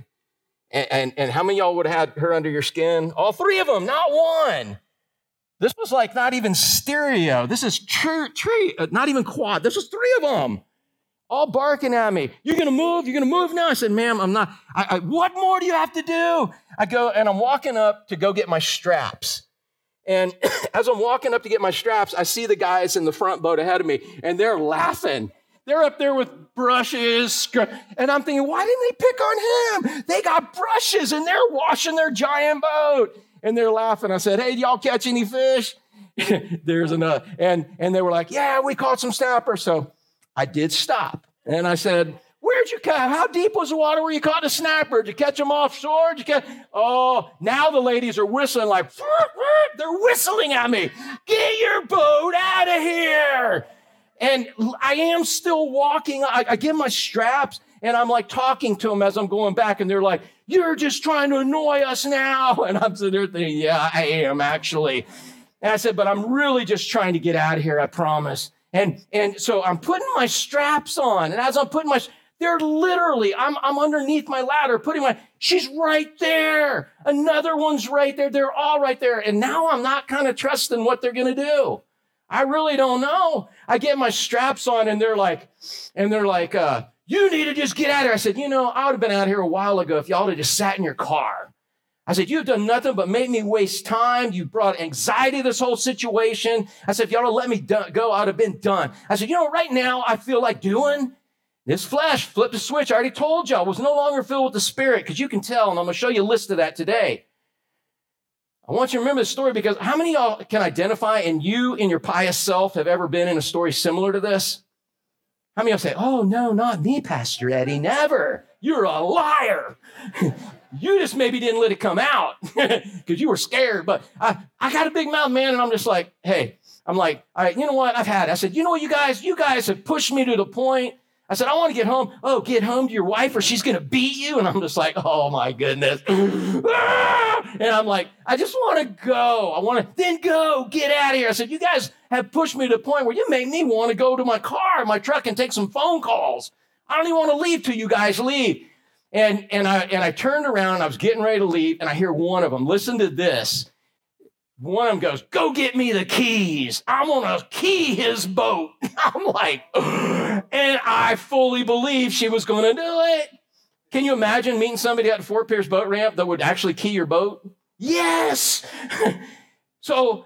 And, and, and how many y'all would have had her under your skin? All three of them, not one. This was like not even stereo. This is tree, tree, uh, not even quad. This was three of them all barking at me. You're to move? You're to move now? I said, ma'am, I'm not. I, I, what more do you have to do? I go and I'm walking up to go get my straps. And as I'm walking up to get my straps, I see the guys in the front boat ahead of me and they're laughing. They're up there with brushes. And I'm thinking, why didn't they pick on him? Brushes and they're washing their giant boat. And they're laughing. I said, hey, do y'all catch any fish? There's another. And, and they were like, yeah, we caught some snapper. So I did stop. And I said, Where'd you catch? How deep was the water where you caught a snapper? Did you catch them offshore? Did you catch? Oh, now the ladies are whistling like, they're whistling at me. Get your boat out of here. And I am still walking. I, I get my straps and I'm like talking to them as I'm going back. And they're like, You're just trying to annoy us now. And I'm sitting there thinking, Yeah, I am actually. And I said, But I'm really just trying to get out of here, I promise. And, and so I'm putting my straps on. And as I'm putting my, they're literally, I'm, I'm underneath my ladder, putting my, she's right there. Another one's right there. They're all right there. And now I'm not kind of trusting what they're going to do. I really don't know. I get my straps on and they're like, and they're like, uh, you need to just get out of here. I said, you know, I would have been out here a while ago if y'all had just sat in your car. I said, You've done nothing but make me waste time. You brought anxiety to this whole situation. I said, If y'all don't let me go, I'd have been done. I said, You know, right now I feel like doing this flesh, flip the switch. I already told y'all, I was no longer filled with the Spirit because you can tell, and I'm going to show you a list of that today. I want you to remember the story because how many y'all can identify and you in your pious self have ever been in a story similar to this? How many of y'all say, Oh, no, not me, Pastor Eddie, never. You're a liar. You just maybe didn't let it come out because you were scared. But I, I got a big mouth, man, and I'm just like, hey, I'm like, all right, you know what? I've had it. I said, you know what, you guys, you guys have pushed me to the point. I said, I want to get home. Oh, get home to your wife or she's going to beat you. And I'm just like, oh my goodness. Ah! and I'm like, I just want to go. I want to then go get out of here. I said, you guys have pushed me to the point where you make me want to go to my car, my truck and take some phone calls. I don't even want to leave till you guys leave. And, and, I, and I turned around, I was getting ready to leave, and I hear one of them, listen to this. One of them goes, Go get me the keys. I'm going to key his boat. I'm like, and I fully believe she was going to do it. Can you imagine meeting somebody at Fort Pierce boat ramp that would actually key your boat? Yes. so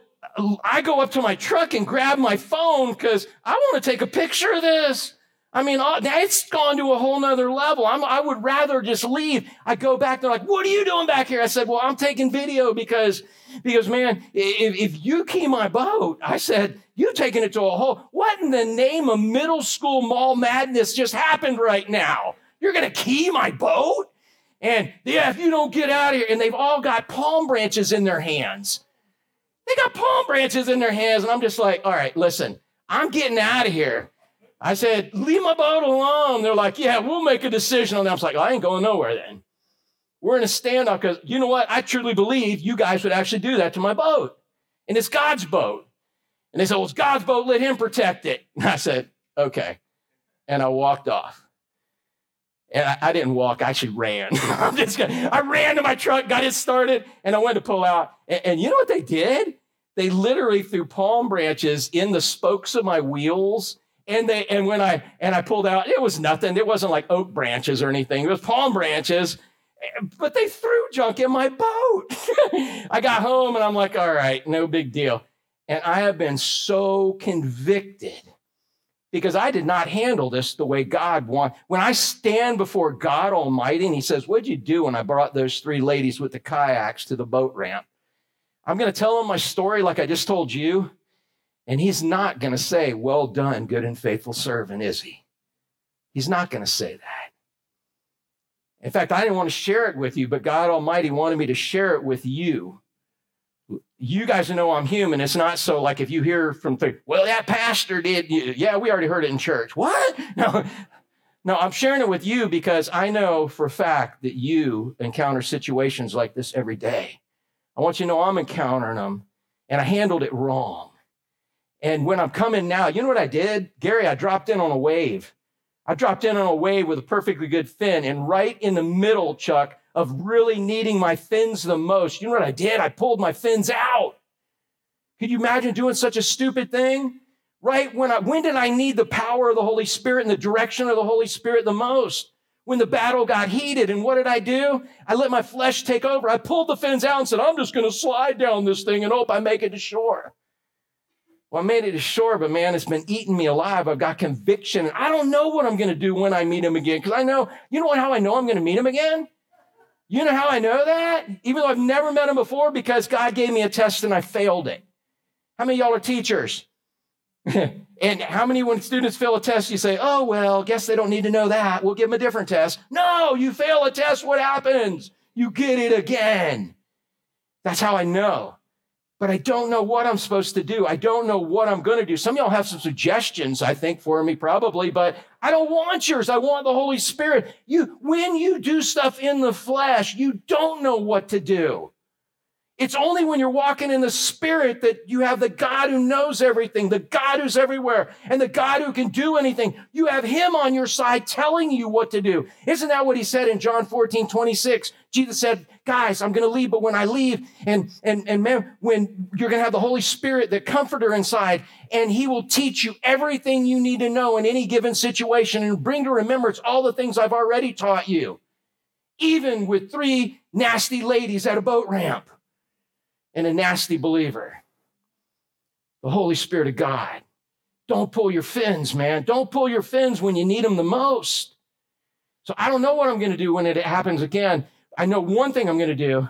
I go up to my truck and grab my phone because I want to take a picture of this. I mean, uh, it's gone to a whole nother level. I'm, i would rather just leave. I go back. They're like, "What are you doing back here?" I said, "Well, I'm taking video because, because man, if, if you key my boat, I said you taking it to a whole. What in the name of middle school mall madness just happened right now? You're gonna key my boat?" And yeah, if you don't get out of here, and they've all got palm branches in their hands. They got palm branches in their hands, and I'm just like, all right, listen, I'm getting out of here. I said, leave my boat alone. They're like, yeah, we'll make a decision on that. I was like, I ain't going nowhere then. We're in a standoff because you know what? I truly believe you guys would actually do that to my boat. And it's God's boat. And they said, well, it's God's boat. Let him protect it. And I said, okay. And I walked off. And I, I didn't walk, I actually ran. I'm just gonna, I ran to my truck, got it started, and I went to pull out. And, and you know what they did? They literally threw palm branches in the spokes of my wheels and they and when I and I pulled out, it was nothing. It wasn't like oak branches or anything. It was palm branches. But they threw junk in my boat. I got home and I'm like, all right, no big deal. And I have been so convicted because I did not handle this the way God wants. When I stand before God Almighty and He says, What'd you do when I brought those three ladies with the kayaks to the boat ramp? I'm going to tell him my story like I just told you. And He's not going to say, Well done, good and faithful servant, is He? He's not going to say that. In fact, I didn't want to share it with you, but God Almighty wanted me to share it with you you guys know I'm human. It's not so like if you hear from, well, that pastor did. Yeah, we already heard it in church. What? No, no, I'm sharing it with you because I know for a fact that you encounter situations like this every day. I want you to know I'm encountering them and I handled it wrong. And when I'm coming now, you know what I did? Gary, I dropped in on a wave. I dropped in on a wave with a perfectly good fin. And right in the middle, Chuck, of really needing my fins the most, you know what I did? I pulled my fins out. Could you imagine doing such a stupid thing? Right when I, when did I need the power of the Holy Spirit and the direction of the Holy Spirit the most? When the battle got heated. And what did I do? I let my flesh take over. I pulled the fins out and said, I'm just going to slide down this thing and hope I make it to shore. Well, I made it to shore, but man, it's been eating me alive. I've got conviction. and I don't know what I'm going to do when I meet him again. Because I know, you know what, how I know I'm going to meet him again? You know how I know that? Even though I've never met him before, because God gave me a test and I failed it. How many y'all are teachers? and how many, when students fail a test, you say, oh, well, guess they don't need to know that. We'll give them a different test. No, you fail a test, what happens? You get it again. That's how I know but I don't know what I'm supposed to do. I don't know what I'm going to do. Some of y'all have some suggestions, I think, for me probably, but I don't want yours. I want the Holy Spirit. You, when you do stuff in the flesh, you don't know what to do. It's only when you're walking in the spirit that you have the God who knows everything, the God who's everywhere, and the God who can do anything. You have him on your side telling you what to do. Isn't that what he said in John 14, 26? Jesus said, guys, I'm going to leave, but when I leave and, and, and man, when you're going to have the Holy Spirit, the comforter inside, and he will teach you everything you need to know in any given situation and bring to remembrance all the things I've already taught you. Even with three nasty ladies at a boat ramp and a nasty believer. The Holy Spirit of God. Don't pull your fins, man. Don't pull your fins when you need them the most. So I don't know what I'm going to do when it happens again. I know one thing I'm going to do.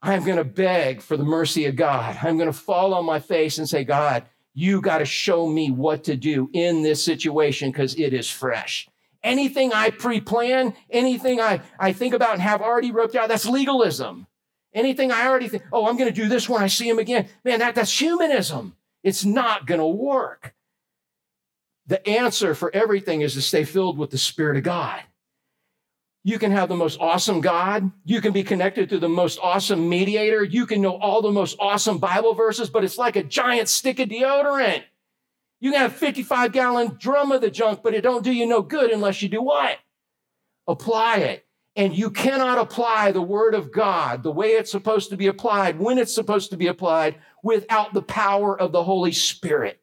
I am going to beg for the mercy of God. I'm going to fall on my face and say, God, you got to show me what to do in this situation because it is fresh. Anything I pre plan, anything I, I think about and have already roped out, that's legalism. Anything I already think, oh, I'm going to do this when I see him again. Man, that, that's humanism. It's not going to work. The answer for everything is to stay filled with the Spirit of God. You can have the most awesome God. You can be connected to the most awesome mediator. You can know all the most awesome Bible verses, but it's like a giant stick of deodorant. You can have a 55 gallon drum of the junk, but it don't do you no good unless you do what? Apply it. And you cannot apply the word of God the way it's supposed to be applied, when it's supposed to be applied, without the power of the Holy Spirit.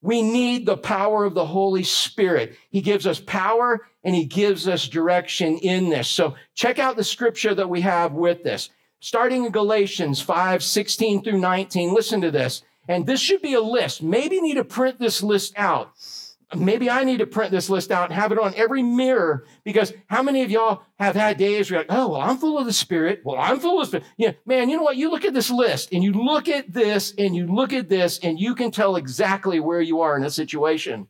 We need the power of the Holy Spirit. He gives us power and he gives us direction in this. So check out the scripture that we have with this. Starting in Galatians 5, 16 through 19. Listen to this. And this should be a list. Maybe need to print this list out maybe I need to print this list out and have it on every mirror because how many of y'all have had days where you're like, oh, well, I'm full of the Spirit. Well, I'm full of Spirit. Yeah, man, you know what? You look at this list and you look at this and you look at this and you can tell exactly where you are in a situation.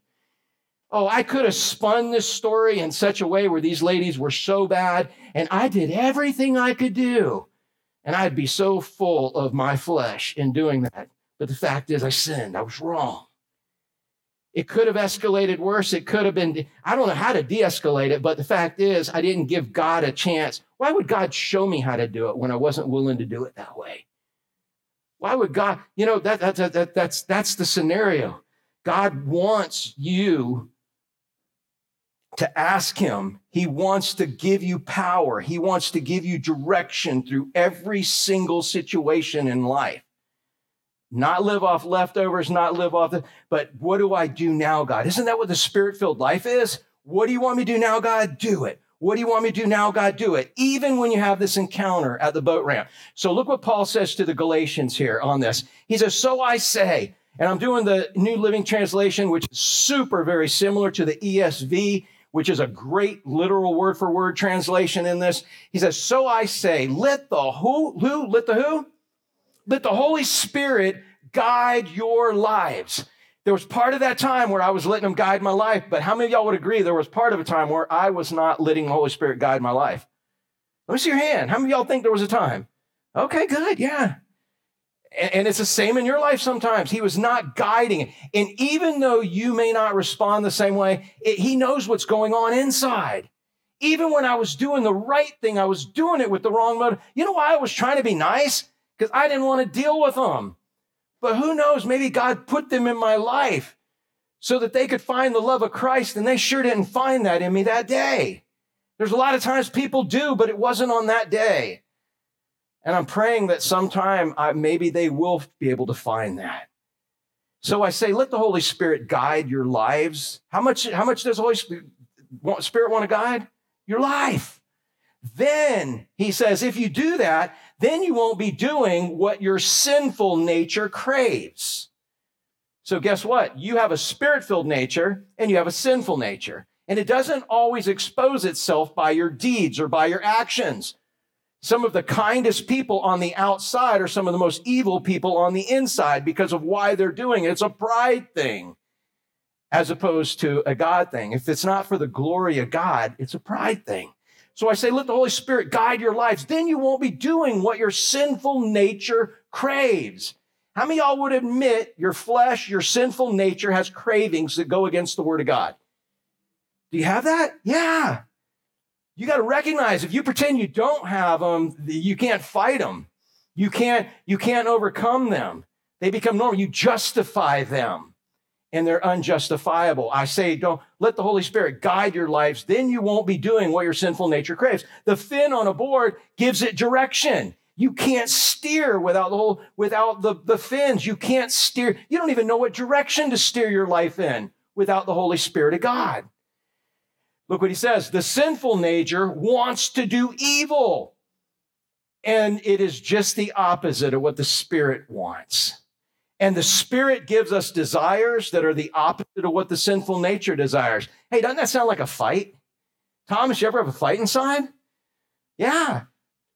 Oh, I could have spun this story in such a way where these ladies were so bad and I did everything I could do. And I'd be so full of my flesh in doing that. But the fact is, I sinned. I was wrong. It could have escalated worse. It could have been, I don't know how to de escalate it, but the fact is, I didn't give God a chance. Why would God show me how to do it when I wasn't willing to do it that way? Why would God, you know, that, that, that, that that's, that's the scenario. God wants you to ask Him. He wants to give you power, He wants to give you direction through every single situation in life. Not live off leftovers, not live off the, but what do I do now, God? Isn't that what the spirit filled life is? What do you want me to do now, God? Do it. What do you want me to do now, God? Do it. Even when you have this encounter at the boat ramp. So look what Paul says to the Galatians here on this. He says, So I say, And I'm doing the New Living Translation, which is super very similar to the ESV, which is a great literal word for word translation in this. He says, So I say, let the who, who, let the who? Let the Holy Spirit guide your lives. There was part of that time where I was letting him guide my life, but how many of y'all would agree there was part of a time where I was not letting the Holy Spirit guide my life? Let me see your hand. How many of y'all think there was a time? Okay, good. Yeah. And it's the same in your life sometimes. He was not guiding. And even though you may not respond the same way, it, he knows what's going on inside. Even when I was doing the right thing, I was doing it with the wrong motive. You know why I was trying to be nice? Because I didn't want to deal with them. But who knows? Maybe God put them in my life so that they could find the love of Christ, and they sure didn't find that in me that day. There's a lot of times people do, but it wasn't on that day. And I'm praying that sometime I, maybe they will be able to find that. So I say, let the Holy Spirit guide your lives. How much, how much does the Holy Spirit want, Spirit want to guide? Your life. Then he says, if you do that, then you won't be doing what your sinful nature craves. So guess what? You have a spirit filled nature and you have a sinful nature. And it doesn't always expose itself by your deeds or by your actions. Some of the kindest people on the outside are some of the most evil people on the inside because of why they're doing it. It's a pride thing as opposed to a God thing. If it's not for the glory of God, it's a pride thing. So I say, let the Holy Spirit guide your lives. Then you won't be doing what your sinful nature craves. How many of y'all would admit your flesh, your sinful nature has cravings that go against the word of God? Do you have that? Yeah. You got to recognize if you pretend you don't have them, you can't fight them. You can't, you can't overcome them. They become normal. You justify them and they're unjustifiable. I say, don't let the Holy Spirit guide your lives. Then you won't be doing what your sinful nature craves. The fin on a board gives it direction. You can't steer without the whole, without the, the fins. You can't steer. You don't even know what direction to steer your life in without the Holy Spirit of God. Look what he says. The sinful nature wants to do evil. And it is just the opposite of what the Spirit wants. And the Spirit gives us desires that are the opposite of what the sinful nature desires. Hey, doesn't that sound like a fight? Thomas, you ever have a fight inside? Yeah.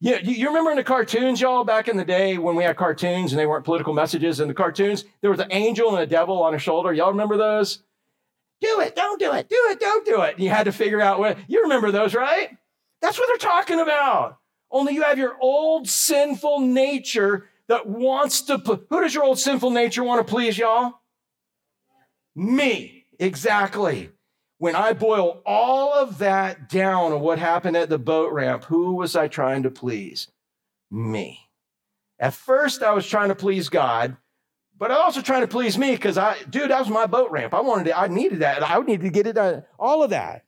Yeah, you, you remember in the cartoons, y'all, back in the day when we had cartoons and they weren't political messages in the cartoons, there was an angel and a devil on a shoulder. Y'all remember those? do it, don't do it, do it, don't do it. And you had to figure out what, you remember those, right? That's what they're talking about. Only you have your old sinful nature that wants to, who does your old sinful nature want to please, y'all? Me, exactly. When I boil all of that down of what happened at the boat ramp, who was I trying to please? Me. At first, I was trying to please God. But I also trying to please me because I, dude, that was my boat ramp. I wanted it. I needed that. I needed to get it done. All of that.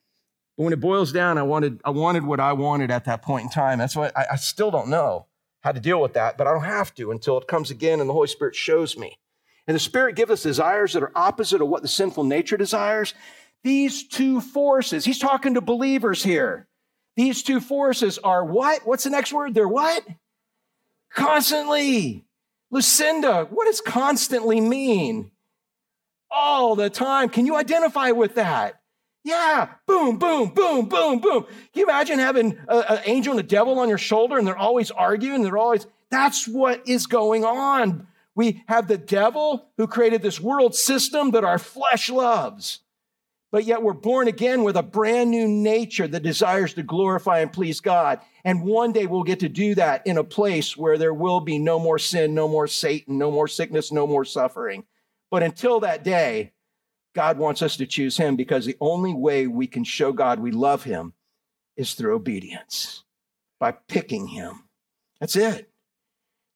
But when it boils down, I wanted, I wanted what I wanted at that point in time. That's why I, I still don't know how to deal with that, but I don't have to until it comes again and the Holy Spirit shows me. And the Spirit gives us desires that are opposite of what the sinful nature desires. These two forces, he's talking to believers here. These two forces are what? What's the next word? They're what? Constantly Lucinda, what does constantly mean? All the time. Can you identify with that? Yeah, boom, boom, boom, boom, boom. Can you imagine having an angel and a devil on your shoulder and they're always arguing? They're always, that's what is going on. We have the devil who created this world system that our flesh loves but yet we're born again with a brand new nature that desires to glorify and please God. And one day we'll get to do that in a place where there will be no more sin, no more Satan, no more sickness, no more suffering. But until that day, God wants us to choose Him because the only way we can show God we love Him is through obedience, by picking Him. That's it.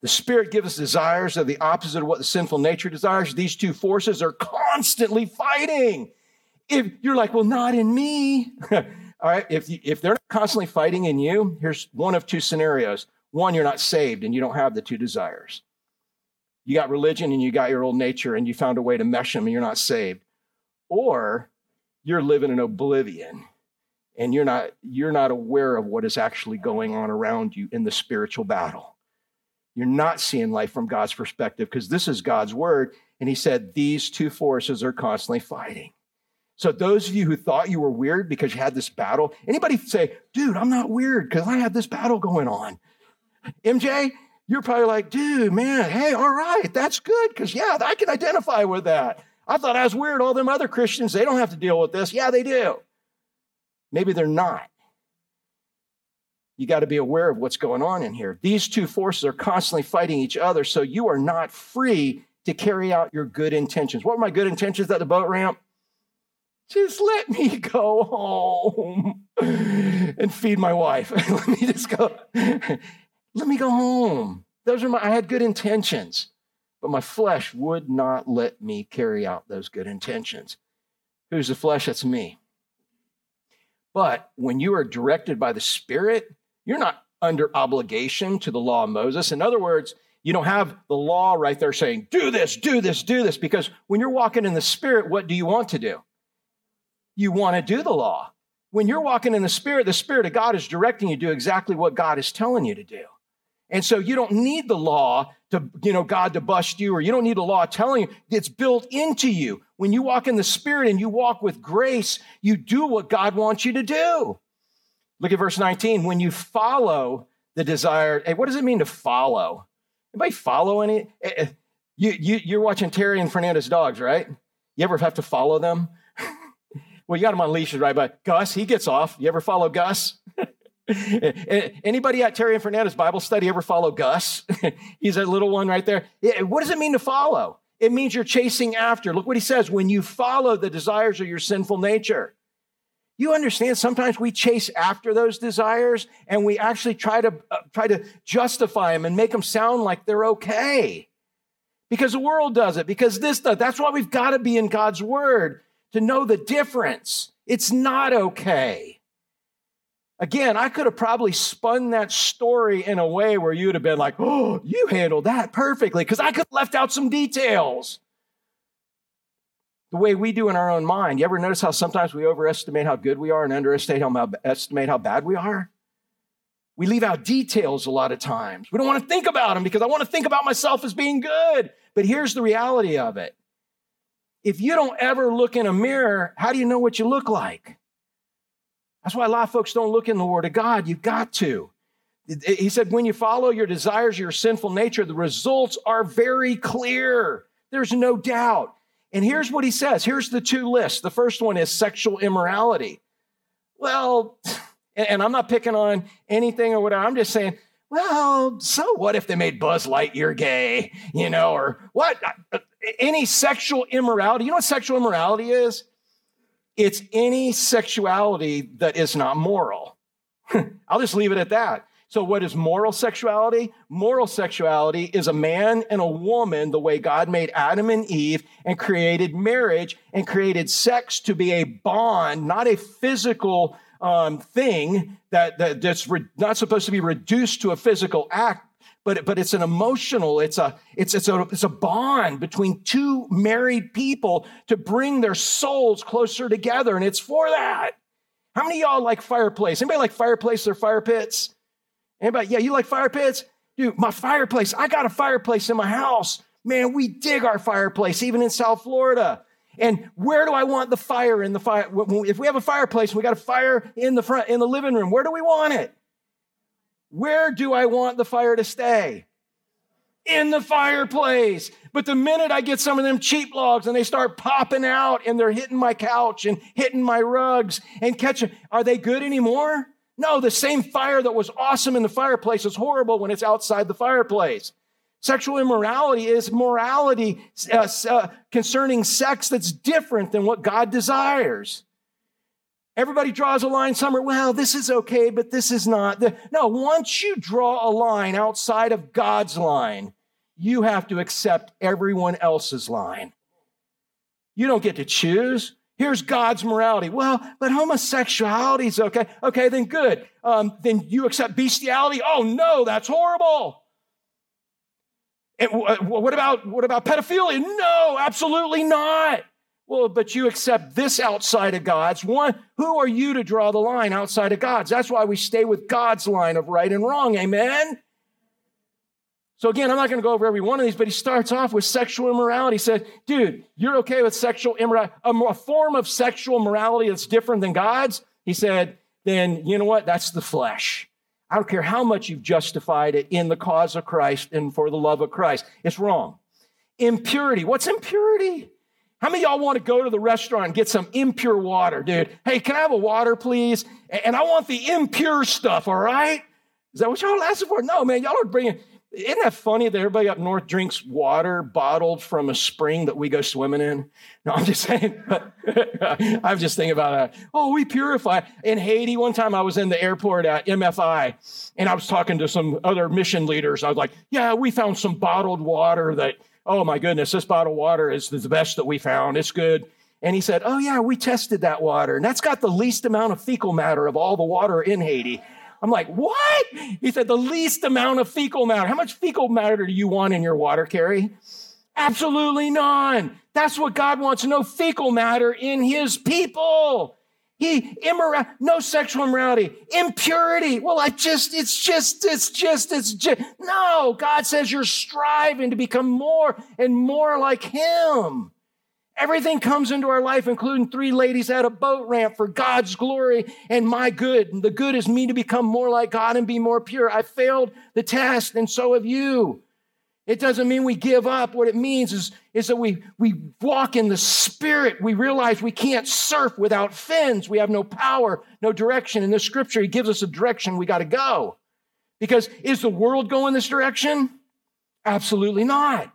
The Spirit gives us desires that are the opposite of what the sinful nature desires. These two forces are constantly fighting. If you're like, well, not in me. All right. If, if they're constantly fighting in you, here's one of two scenarios. One, you're not saved and you don't have the two desires. You got religion and you got your old nature and you found a way to mesh them and you're not saved. Or you're living in oblivion and you're not you're not aware of what is actually going on around you in the spiritual battle. You're not seeing life from God's perspective because this is God's word And he said, These two forces are constantly fighting. So those of you who thought you were weird because you had this battle, anybody say, dude, I'm not weird because I have this battle going on. MJ, you're probably like, dude, man, hey, all right, that's good because yeah, I can identify with that. I thought I was weird. All them other Christians, they don't have to deal with this. Yeah, they do. Maybe they're not. You got to be aware of what's going on in here. These two forces are constantly fighting each other, so you are not free to carry out your good intentions. What were my good intentions at the boat ramp? Just let me go home and feed my wife. let me just go. let me go home. Those are my, I had good intentions, but my flesh would not let me carry out those good intentions. Who's the flesh? That's me. But when you are directed by the Spirit, you're not under obligation to the law of Moses. In other words, you don't have the law right there saying, do this, do this, do this, because when you're walking in the Spirit, what do you want to do? You want to do the law. When you're walking in the Spirit, the Spirit of God is directing you to do exactly what God is telling you to do. And so you don't need the law to, you know, God to bust you, or you don't need the law telling you. It's built into you. When you walk in the Spirit and you walk with grace, you do what God wants you to do. Look at verse 19. When you follow the desire, hey, what does it mean to follow? Anybody follow any? Eh, eh, you, you, you're watching Terry and Fernandez dogs, right? You ever have to follow them? well, you got them on leashes, right? But Gus, he gets off. You ever follow Gus? Anybody at Terry and Fernandez Bible study ever follow Gus? He's a little one right there. What does it mean to follow? It means you're chasing after. Look what he says when you follow the desires of your sinful nature. You understand sometimes we chase after those desires and we actually try to uh, try to justify them and make them sound like they're okay. Because the world does it, because this does. That's why we've got to be in God's word to know the difference. It's not okay. Again, I could have probably spun that story in a way where you'd have been like, oh, you handled that perfectly, because I could have left out some details. The way we do in our own mind. You ever notice how sometimes we overestimate how good we are and underestimate how, bad we are? We leave out details a lot of times. We don't want to think about them because I want to think about myself as being good. But here's the reality of it if you don't ever look in a mirror, how do you know what you look like? That's why a lot of folks don't look in the Word of God. You've got to. He said, when you follow your desires, your sinful nature, the results are very clear. There's no doubt. And here's what he says here's the two lists. The first one is sexual immorality. Well, and I'm not picking on anything or whatever. I'm just saying, well, so what if they made Buzz Lightyear gay, you know, or what? Uh, any sexual immorality. You know what sexual immorality is? It's any sexuality that is not moral. I'll just leave it at that. So, what is moral sexuality? Moral sexuality is a man and a woman, the way God made Adam and Eve and created marriage and created sex to be a bond, not a physical um, thing that, that that's re- not supposed to be reduced to a physical act, but, but it's an emotional, it's a, it's, it's, a, it's a bond between two married people to bring their souls closer together. And it's for that. How many y'all like fireplace? Anybody like fireplace or fire pits? Anybody? Yeah, you like fire pits? Dude, my fireplace, I got a fireplace in my house. Man, we dig our fireplace, even in South Florida. And where do I want the fire in the fire? If we have a fireplace and we got a fire in the front, in the living room, where do we want it? Where do I want the fire to stay? In the fireplace. But the minute I get some of them cheap logs and they start popping out and they're hitting my couch and hitting my rugs and catching, are they good anymore? No, the same fire that was awesome in the fireplace is horrible when it's outside the fireplace. Sexual immorality is morality uh, uh, concerning sex that's different than what God desires. Everybody draws a line somewhere. Well, this is okay, but this is not. No, once you draw a line outside of God's line, you have to accept everyone else's line. You don't get to choose. Here's God's morality. Well, but homosexuality is okay. Okay, then good. Um, then you accept bestiality. Oh no, that's horrible. And what about what about pedophilia? No, absolutely not. Well, but you accept this outside of God's. One, who are you to draw the line outside of God's? That's why we stay with God's line of right and wrong. Amen. So again, I'm not going to go over every one of these, but he starts off with sexual immorality. He said, dude, you're okay with sexual immorality, a form of sexual morality that's different than God's? He said, then you know what? That's the flesh. I don't care how much you've justified it in the cause of Christ and for the love of Christ. It's wrong. Impurity. What's impurity? How many y'all want to go to the restaurant and get some impure water, dude? Hey, can I have a water, please? And I want the impure stuff, all right? Is that what y'all asking for? No, man, y'all are bringing. Isn't that funny that everybody up north drinks water bottled from a spring that we go swimming in? No, I'm just saying. I'm just thinking about that. Oh, we purify. In Haiti, one time I was in the airport at MFI and I was talking to some other mission leaders. I was like, yeah, we found some bottled water that, oh my goodness, this bottled water is the best that we found. It's good. And he said, Oh, yeah, we tested that water, and that's got the least amount of fecal matter of all the water in Haiti. I'm like, what? He said, the least amount of fecal matter. How much fecal matter do you want in your water, Carrie? Absolutely none. That's what God wants no fecal matter in his people. He immorality, no sexual immorality, impurity. Well, I just, it's just, it's just, it's just. No, God says you're striving to become more and more like him. Everything comes into our life, including three ladies at a boat ramp for God's glory and my good. And the good is me to become more like God and be more pure. I failed the test, and so have you. It doesn't mean we give up. What it means is, is that we, we walk in the spirit. We realize we can't surf without fins. We have no power, no direction. In the scripture, he gives us a direction we got to go. Because is the world going this direction? Absolutely not.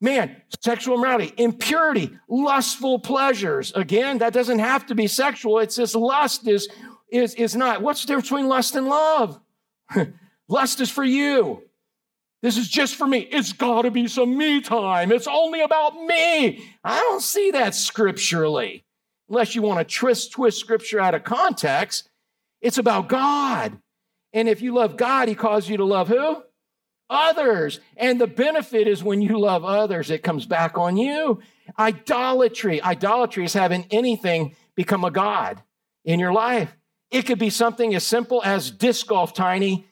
Man, sexual immorality, impurity, lustful pleasures. Again, that doesn't have to be sexual. It's just lust is, is, is not. What's the difference between lust and love? lust is for you. This is just for me. It's got to be some me time. It's only about me. I don't see that scripturally. Unless you want to twist, twist scripture out of context, it's about God. And if you love God, He calls you to love who? others. And the benefit is when you love others, it comes back on you. Idolatry. Idolatry is having anything become a God in your life. It could be something as simple as disc golf, Tiny.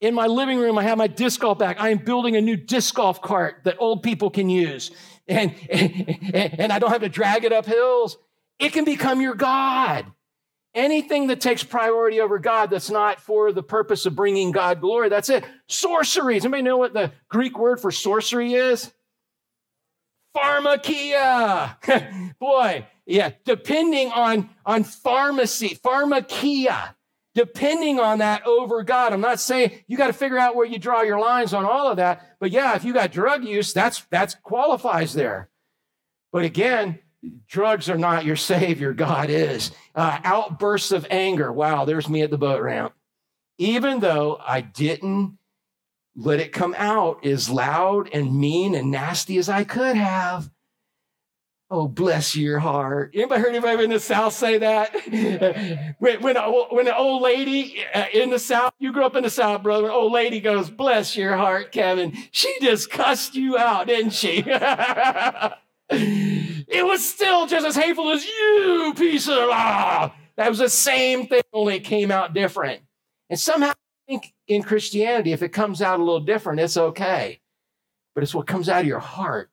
In my living room, I have my disc golf bag. I am building a new disc golf cart that old people can use. And, and, and I don't have to drag it up hills. It can become your God. Anything that takes priority over God that's not for the purpose of bringing God glory, that's it. Sorcery. Does anybody know what the Greek word for sorcery is? Pharmakeia. Boy, yeah, depending on, on pharmacy, pharmakeia, depending on that over God. I'm not saying you got to figure out where you draw your lines on all of that, but yeah, if you got drug use, that's that qualifies there. But again, drugs are not your savior, God is. Uh, outbursts of anger. Wow, there's me at the boat ramp. Even though I didn't let it come out as loud and mean and nasty as I could have. Oh, bless your heart. Anybody heard anybody in the South say that? when, when, a, when an old lady uh, in the South, you grew up in the South, brother, an old lady goes, bless your heart, Kevin. She just cussed you out, didn't she? It was still just as hateful as you, piece of law. That was the same thing, only it came out different. And somehow I think in Christianity, if it comes out a little different, it's okay. But it's what comes out of your heart.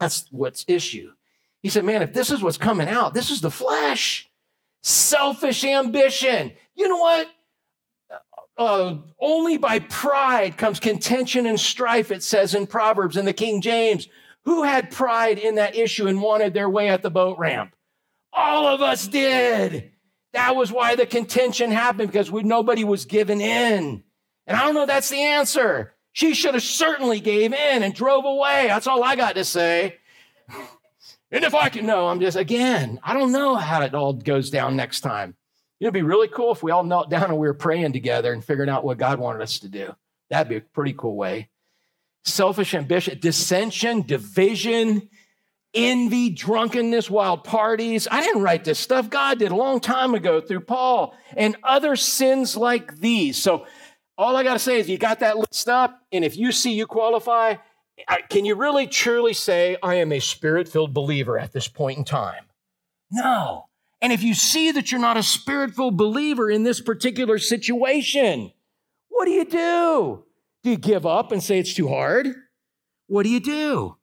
That's what's issue. He said, Man, if this is what's coming out, this is the flesh. Selfish ambition. You know what? Uh, only by pride comes contention and strife, it says in Proverbs in the King James. Who had pride in that issue and wanted their way at the boat ramp? All of us did. That was why the contention happened because we, nobody was given in. And I don't know that's the answer. She should have certainly gave in and drove away. That's all I got to say. And if I can, no, I'm just, again, I don't know how it all goes down next time. It'd be really cool if we all knelt down and we were praying together and figuring out what God wanted us to do. That'd be a pretty cool way selfish ambition, dissension, division, envy, drunkenness, wild parties. I didn't write this stuff. God did a long time ago through Paul and other sins like these. So all I got to say is you got that list up. And if you see you qualify, can you really truly say, I am a spirit filled believer at this point in time? No. And if you see that you're not a spirit filled believer in this particular situation, what do you do? Do you give up and say it's too hard? What do you do?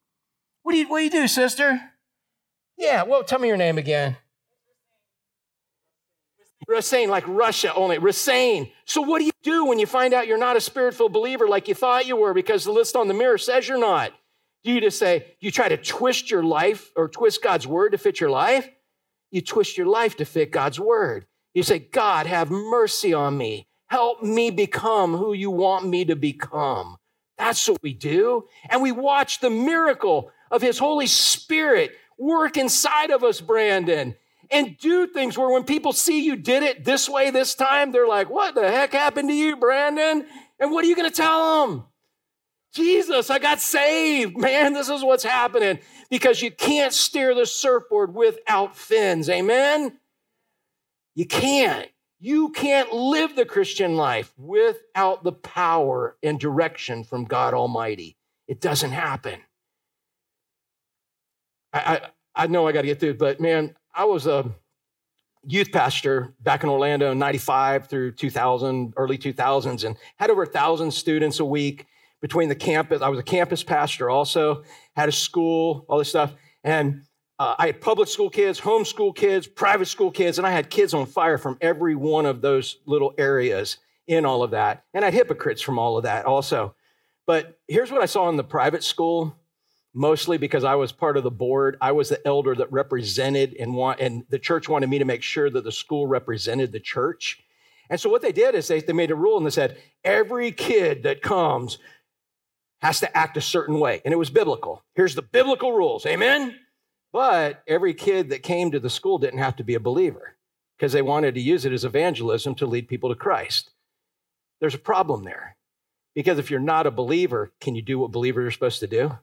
What do you, what do, you do, sister? Yeah, well, tell me your name again. Rasain, like Russia only. Rasain. So, what do you do when you find out you're not a spirit filled believer like you thought you were because the list on the mirror says you're not? Do you just say, you try to twist your life or twist God's word to fit your life? You twist your life to fit God's word. You say, God, have mercy on me. Help me become who you want me to become. That's what we do. And we watch the miracle of His Holy Spirit work inside of us, Brandon, and do things where when people see you did it this way this time, they're like, What the heck happened to you, Brandon? And what are you going to tell them? Jesus, I got saved. Man, this is what's happening because you can't steer the surfboard without fins. Amen? You can't. You can't live the Christian life without the power and direction from God Almighty. It doesn't happen. I, I, I know I got to get through, but man, I was a youth pastor back in Orlando in 95 through 2000, early 2000s, and had over a thousand students a week between the campus. I was a campus pastor also, had a school, all this stuff. And uh, I had public school kids, homeschool kids, private school kids, and I had kids on fire from every one of those little areas in all of that. And I had hypocrites from all of that also. But here's what I saw in the private school, mostly because I was part of the board. I was the elder that represented and want, and the church wanted me to make sure that the school represented the church. And so what they did is they, they made a rule and they said, every kid that comes has to act a certain way. And it was biblical. Here's the biblical rules. Amen? But every kid that came to the school didn't have to be a believer because they wanted to use it as evangelism to lead people to Christ. There's a problem there because if you're not a believer, can you do what believers are supposed to do?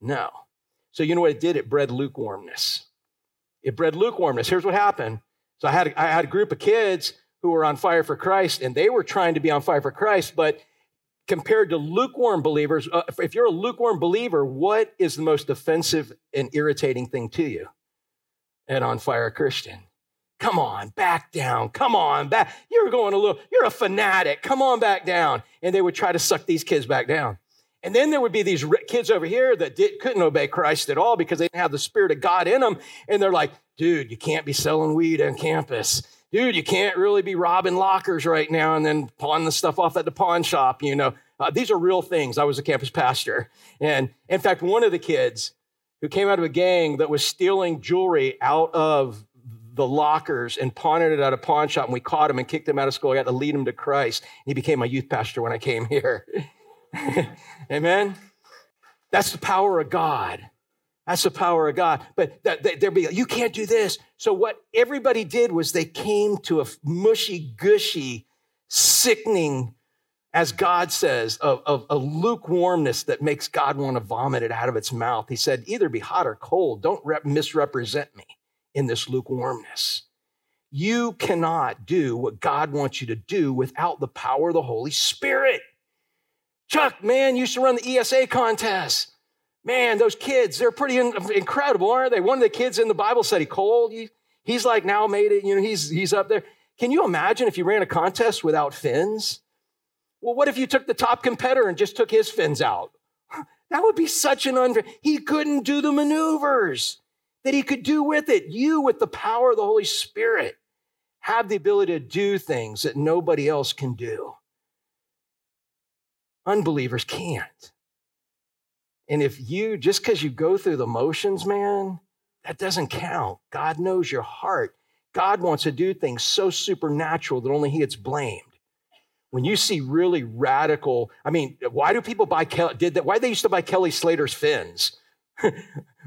No. So, you know what it did? It bred lukewarmness. It bred lukewarmness. Here's what happened. So, I had, I had a group of kids who were on fire for Christ, and they were trying to be on fire for Christ, but compared to lukewarm believers, uh, if you're a lukewarm believer, what is the most offensive and irritating thing to you? An on fire Christian. Come on, back down. Come on, back. You're going a little, you're a fanatic. Come on back down. And they would try to suck these kids back down. And then there would be these kids over here that did, couldn't obey Christ at all because they didn't have the Spirit of God in them. And they're like, dude, you can't be selling weed on campus dude, you can't really be robbing lockers right now and then pawn the stuff off at the pawn shop, you know. Uh, these are real things. I was a campus pastor. And in fact, one of the kids who came out of a gang that was stealing jewelry out of the lockers and pawning it at a pawn shop, and we caught him and kicked him out of school. I got to lead him to Christ. And He became my youth pastor when I came here. Amen? That's the power of God. That's the power of God. But they'd be you can't do this. So what everybody did was they came to a mushy, gushy, sickening, as God says, of, of a lukewarmness that makes God want to vomit it out of its mouth. He said, either be hot or cold. Don't rep- misrepresent me in this lukewarmness. You cannot do what God wants you to do without the power of the Holy Spirit. Chuck, man, used to run the ESA contest. Man, those kids, they're pretty incredible, aren't they? One of the kids in the Bible study, Cole, he's like now made it, you know, he's, he's up there. Can you imagine if you ran a contest without fins? Well, what if you took the top competitor and just took his fins out? That would be such an unfair. He couldn't do the maneuvers that he could do with it. You, with the power of the Holy Spirit, have the ability to do things that nobody else can do. Unbelievers can't. And if you, just because you go through the motions, man, that doesn't count. God knows your heart. God wants to do things so supernatural that only He gets blamed. When you see really radical, I mean, why do people buy Kelly, did that? Why they used to buy Kelly Slater's fins?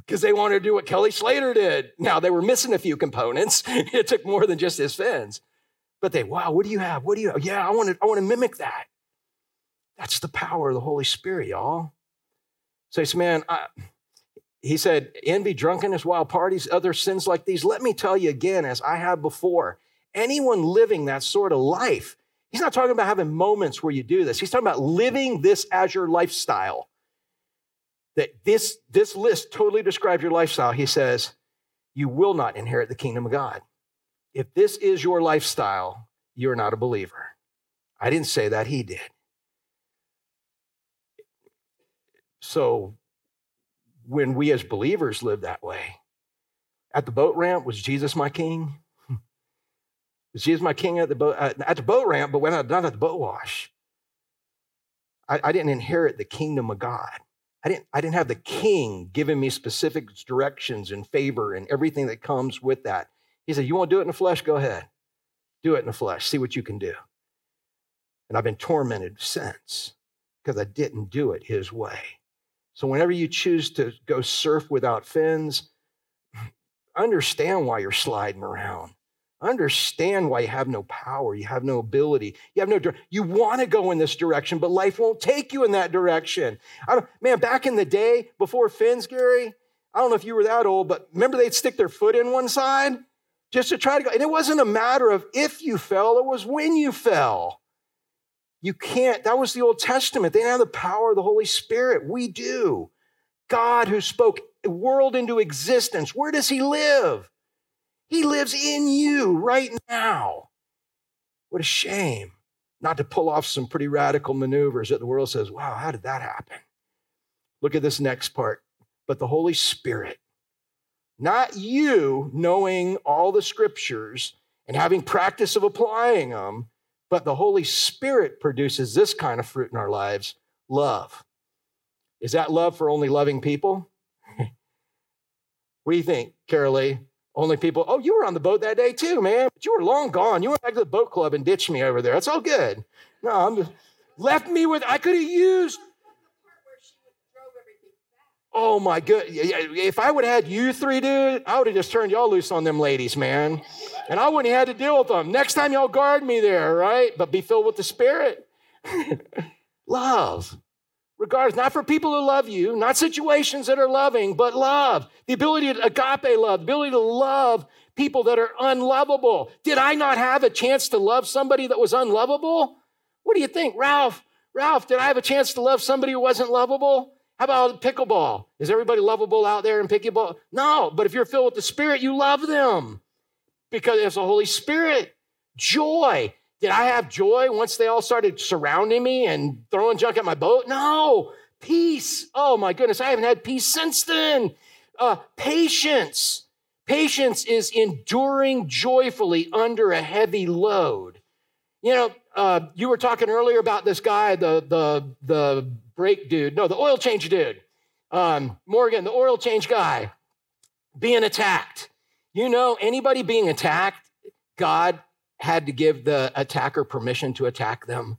Because they wanted to do what Kelly Slater did. Now they were missing a few components. It took more than just his fins. But they, wow, what do you have? What do you have? Yeah, I want to, I want to mimic that. That's the power of the Holy Spirit, y'all. So said, Man, I, he said, envy, drunkenness, wild parties, other sins like these. Let me tell you again, as I have before, anyone living that sort of life, he's not talking about having moments where you do this. He's talking about living this as your lifestyle. That this, this list totally describes your lifestyle. He says, You will not inherit the kingdom of God. If this is your lifestyle, you're not a believer. I didn't say that, he did. So when we as believers live that way, at the boat ramp, was Jesus my king? was Jesus my king at the boat at the boat ramp, but when I done at the boat wash? I, I didn't inherit the kingdom of God. I didn't, I didn't have the king giving me specific directions and favor and everything that comes with that. He said, You want to do it in the flesh? Go ahead. Do it in the flesh. See what you can do. And I've been tormented since because I didn't do it his way. So whenever you choose to go surf without fins, understand why you're sliding around. Understand why you have no power, you have no ability, you have no. You want to go in this direction, but life won't take you in that direction. man, back in the day before fins, Gary, I don't know if you were that old, but remember they'd stick their foot in one side just to try to go. And it wasn't a matter of if you fell; it was when you fell. You can't. That was the Old Testament. They didn't have the power of the Holy Spirit. We do. God, who spoke the world into existence, where does He live? He lives in you right now. What a shame not to pull off some pretty radical maneuvers that the world says, wow, how did that happen? Look at this next part. But the Holy Spirit, not you knowing all the scriptures and having practice of applying them, but the Holy Spirit produces this kind of fruit in our lives love. Is that love for only loving people? what do you think, Carolee? Only people, oh, you were on the boat that day too, man. But you were long gone. You went back to the boat club and ditched me over there. That's all good. No, I'm just, left me with, I could have used. Oh my good. If I would have had you three, dude, I would have just turned y'all loose on them ladies, man. And I wouldn't have had to deal with them. Next time y'all guard me there, right? But be filled with the Spirit. Love regardless, not for people who love you, not situations that are loving, but love. The ability to agape love, the ability to love people that are unlovable. Did I not have a chance to love somebody that was unlovable? What do you think, Ralph? Ralph, did I have a chance to love somebody who wasn't lovable? How about pickleball? Is everybody lovable out there in pickleball? No, but if you're filled with the Spirit, you love them because it's the Holy Spirit. Joy. Did I have joy once they all started surrounding me and throwing junk at my boat? No. Peace. Oh my goodness, I haven't had peace since then. Uh, patience. Patience is enduring joyfully under a heavy load. You know, uh, you were talking earlier about this guy, the the the brake dude, no, the oil change dude, um, Morgan, the oil change guy, being attacked. You know, anybody being attacked, God had to give the attacker permission to attack them.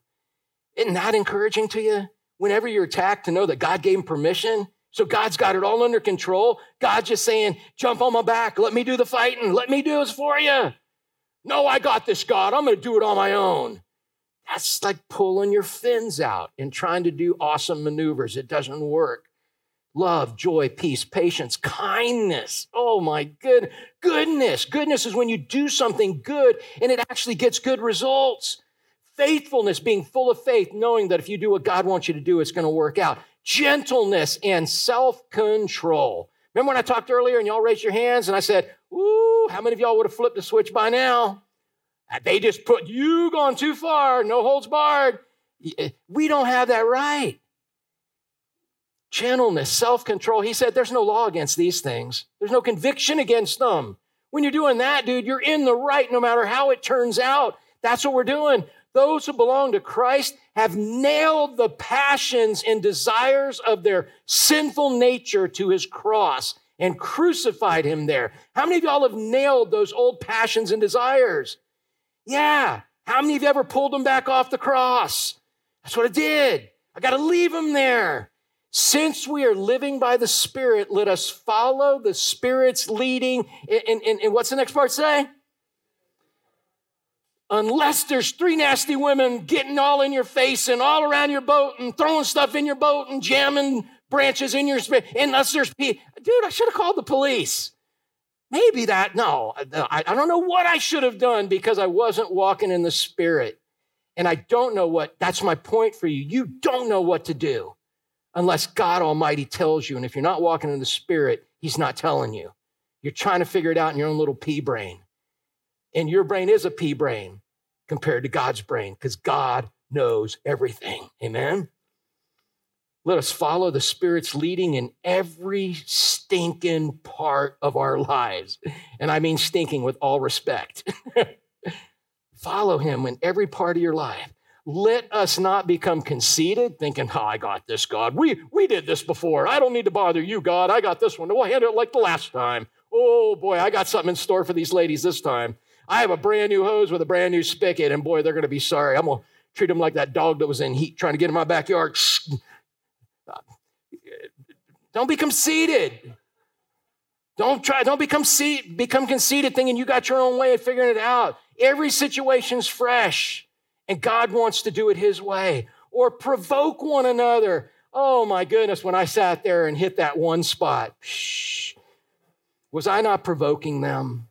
Isn't that encouraging to you? Whenever you're attacked, to know that God gave him permission. So God's got it all under control. God's just saying, jump on my back. Let me do the fighting. Let me do this for you. No, I got this, God. I'm going to do it on my own. That's like pulling your fins out and trying to do awesome maneuvers. It doesn't work love, joy, peace, patience, kindness. Oh my good goodness. Goodness is when you do something good and it actually gets good results. Faithfulness, being full of faith, knowing that if you do what God wants you to do, it's going to work out. Gentleness and self control. Remember when I talked earlier and y'all raised your hands and I said, Ooh, how many of y'all would have flipped the switch by now? They just put you gone too far, no holds barred. Eh, we don't have that right gentleness, self control. He said, There's no law against these things, there's no conviction against them. When you're doing that, dude, you're in the right no matter how it turns out. That's what we're doing. Those who belong to Christ have nailed the passions and desires of their sinful nature to his cross and crucified him there. How many of y'all have nailed those old passions and desires? Yeah. How many of you ever pulled them back off the cross? That's what I did. I got to leave them there. Since we are living by the Spirit, let us follow the Spirit's leading. And, and, and what's the next part say? Unless there's three nasty women getting all in your face and all around your boat and throwing stuff in your boat and jamming branches in your spirit, unless there's dude, I should have called the police. Maybe that, no, I, I don't know what I should have done because I wasn't walking in the Spirit. And I don't know what, that's my point for you. You don't know what to do unless God Almighty tells you. And if you're not walking in the Spirit, He's not telling you. You're trying to figure it out in your own little pea brain. And your brain is a pea brain compared to God's brain because God knows everything. Amen? Let us follow the Spirit's leading in every stinking part of our lives. And I mean stinking with all respect. follow Him in every part of your life. Let us not become conceited, thinking, oh, I got this, God. We, we did this before. I don't need to bother you, God. I got this one. We'll handle it like the last time. Oh, boy, I got something in store for these ladies this time. I have a brand new hose with a brand new spigot, and boy, they're going to be sorry. I'm going to treat them like that dog that was in heat trying to get in my backyard. Don't become conceited. Don't try, don't become, become conceited thinking you got your own way of figuring it out. Every situation's fresh, and God wants to do it His way. Or provoke one another. Oh my goodness, when I sat there and hit that one spot, shh, was I not provoking them?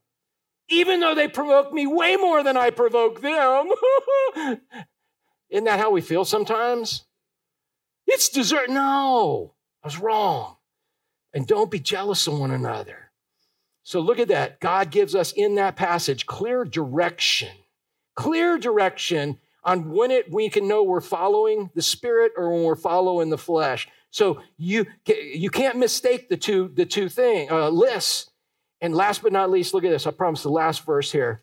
Even though they provoked me way more than I provoked them. Isn't that how we feel sometimes? It's dessert. No, I was wrong. And don't be jealous of one another. So look at that. God gives us in that passage clear direction, clear direction on when it we can know we're following the spirit or when we're following the flesh. So you you can't mistake the two the two thing uh, lists. And last but not least, look at this. I promise the last verse here.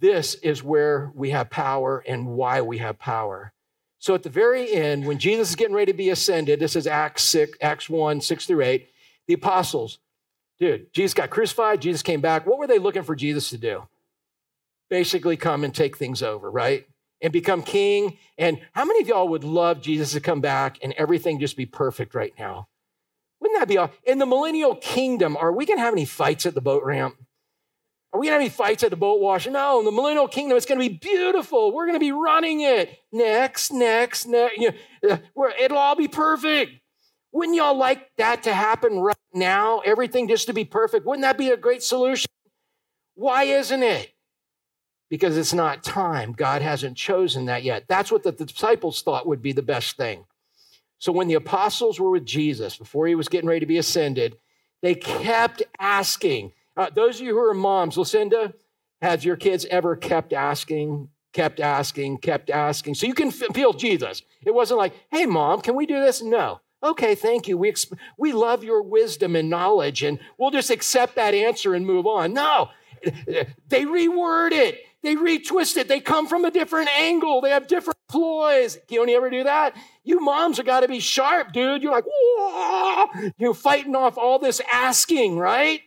This is where we have power and why we have power. So at the very end, when Jesus is getting ready to be ascended, this is Acts 6, Acts 1, 6 through 8, the apostles, dude, Jesus got crucified, Jesus came back. What were they looking for Jesus to do? Basically come and take things over, right? And become king. And how many of y'all would love Jesus to come back and everything just be perfect right now? Wouldn't that be all? In the millennial kingdom, are we going to have any fights at the boat ramp? Are we going to have any fights at the boat wash? No, in the millennial kingdom, it's going to be beautiful. We're going to be running it. Next, next, next. You know, uh, it'll all be perfect. Wouldn't y'all like that to happen right now? Everything just to be perfect. Wouldn't that be a great solution? Why isn't it? Because it's not time. God hasn't chosen that yet. That's what the disciples thought would be the best thing. So when the apostles were with Jesus, before he was getting ready to be ascended, they kept asking, uh, those of you who are moms, Lucinda, has your kids ever kept asking, kept asking, kept asking? So you can feel Jesus. It wasn't like, hey, mom, can we do this? No. Okay, thank you. We, exp- we love your wisdom and knowledge, and we'll just accept that answer and move on. No, they reword it, they retwist it, they come from a different angle, they have different ploys. Can you ever do that? You moms have got to be sharp, dude. You're like, Whoa! you're fighting off all this asking, right?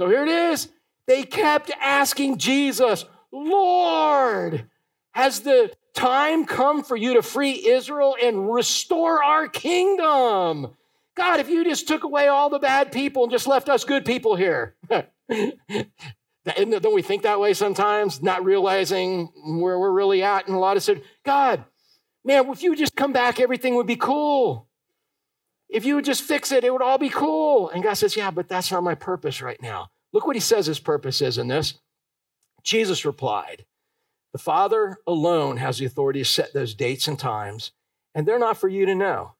So here it is. They kept asking Jesus, Lord, has the time come for you to free Israel and restore our kingdom? God, if you just took away all the bad people and just left us good people here. Don't we think that way sometimes, not realizing where we're really at in a lot of situations? God, man, if you just come back, everything would be cool. If you would just fix it, it would all be cool. And God says, Yeah, but that's not my purpose right now. Look what he says his purpose is in this. Jesus replied, The Father alone has the authority to set those dates and times, and they're not for you to know.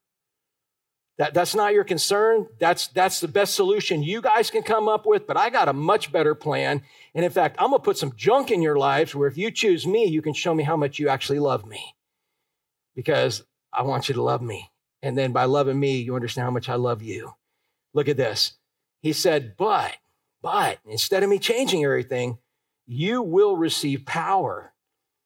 That, that's not your concern. That's, that's the best solution you guys can come up with, but I got a much better plan. And in fact, I'm going to put some junk in your lives where if you choose me, you can show me how much you actually love me because I want you to love me. And then by loving me, you understand how much I love you. Look at this. He said, But, but instead of me changing everything, you will receive power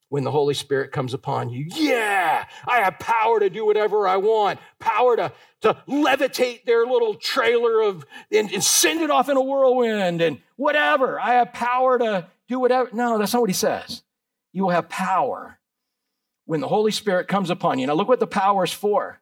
when the Holy Spirit comes upon you. Yeah, I have power to do whatever I want, power to, to levitate their little trailer of and, and send it off in a whirlwind and whatever. I have power to do whatever. No, that's not what he says. You will have power when the Holy Spirit comes upon you. Now, look what the power is for.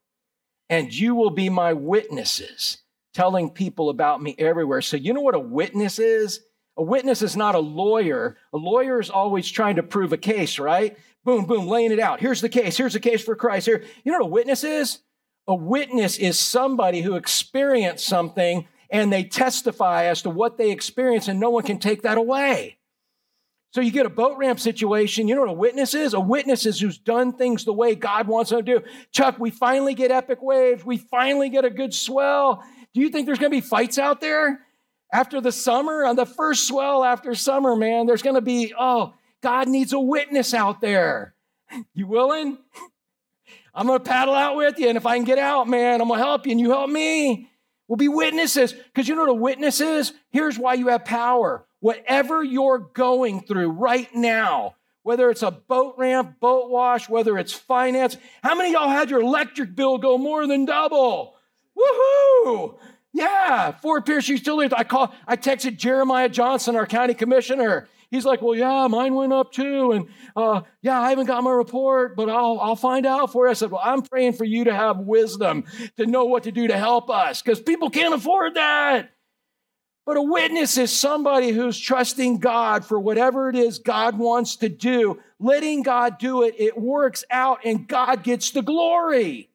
And you will be my witnesses, telling people about me everywhere. So, you know what a witness is? A witness is not a lawyer. A lawyer is always trying to prove a case, right? Boom, boom, laying it out. Here's the case. Here's the case for Christ. Here, you know what a witness is? A witness is somebody who experienced something and they testify as to what they experienced, and no one can take that away. So you get a boat ramp situation. You know what a witness is? A witness is who's done things the way God wants them to do. Chuck, we finally get epic waves. We finally get a good swell. Do you think there's going to be fights out there after the summer? On the first swell after summer, man, there's going to be, oh, God needs a witness out there. You willing? I'm going to paddle out with you. And if I can get out, man, I'm going to help you and you help me. We'll be witnesses. Because you know what a witness is? Here's why you have power. Whatever you're going through right now, whether it's a boat ramp, boat wash, whether it's finance, how many y'all had your electric bill go more than double? Woohoo! Yeah, Fort Pierce Utilities. I call, I texted Jeremiah Johnson, our county commissioner. He's like, well, yeah, mine went up too. And uh, yeah, I haven't got my report, but I'll, I'll find out for you. I said, well, I'm praying for you to have wisdom to know what to do to help us because people can't afford that. But a witness is somebody who's trusting God for whatever it is God wants to do, letting God do it. It works out and God gets the glory.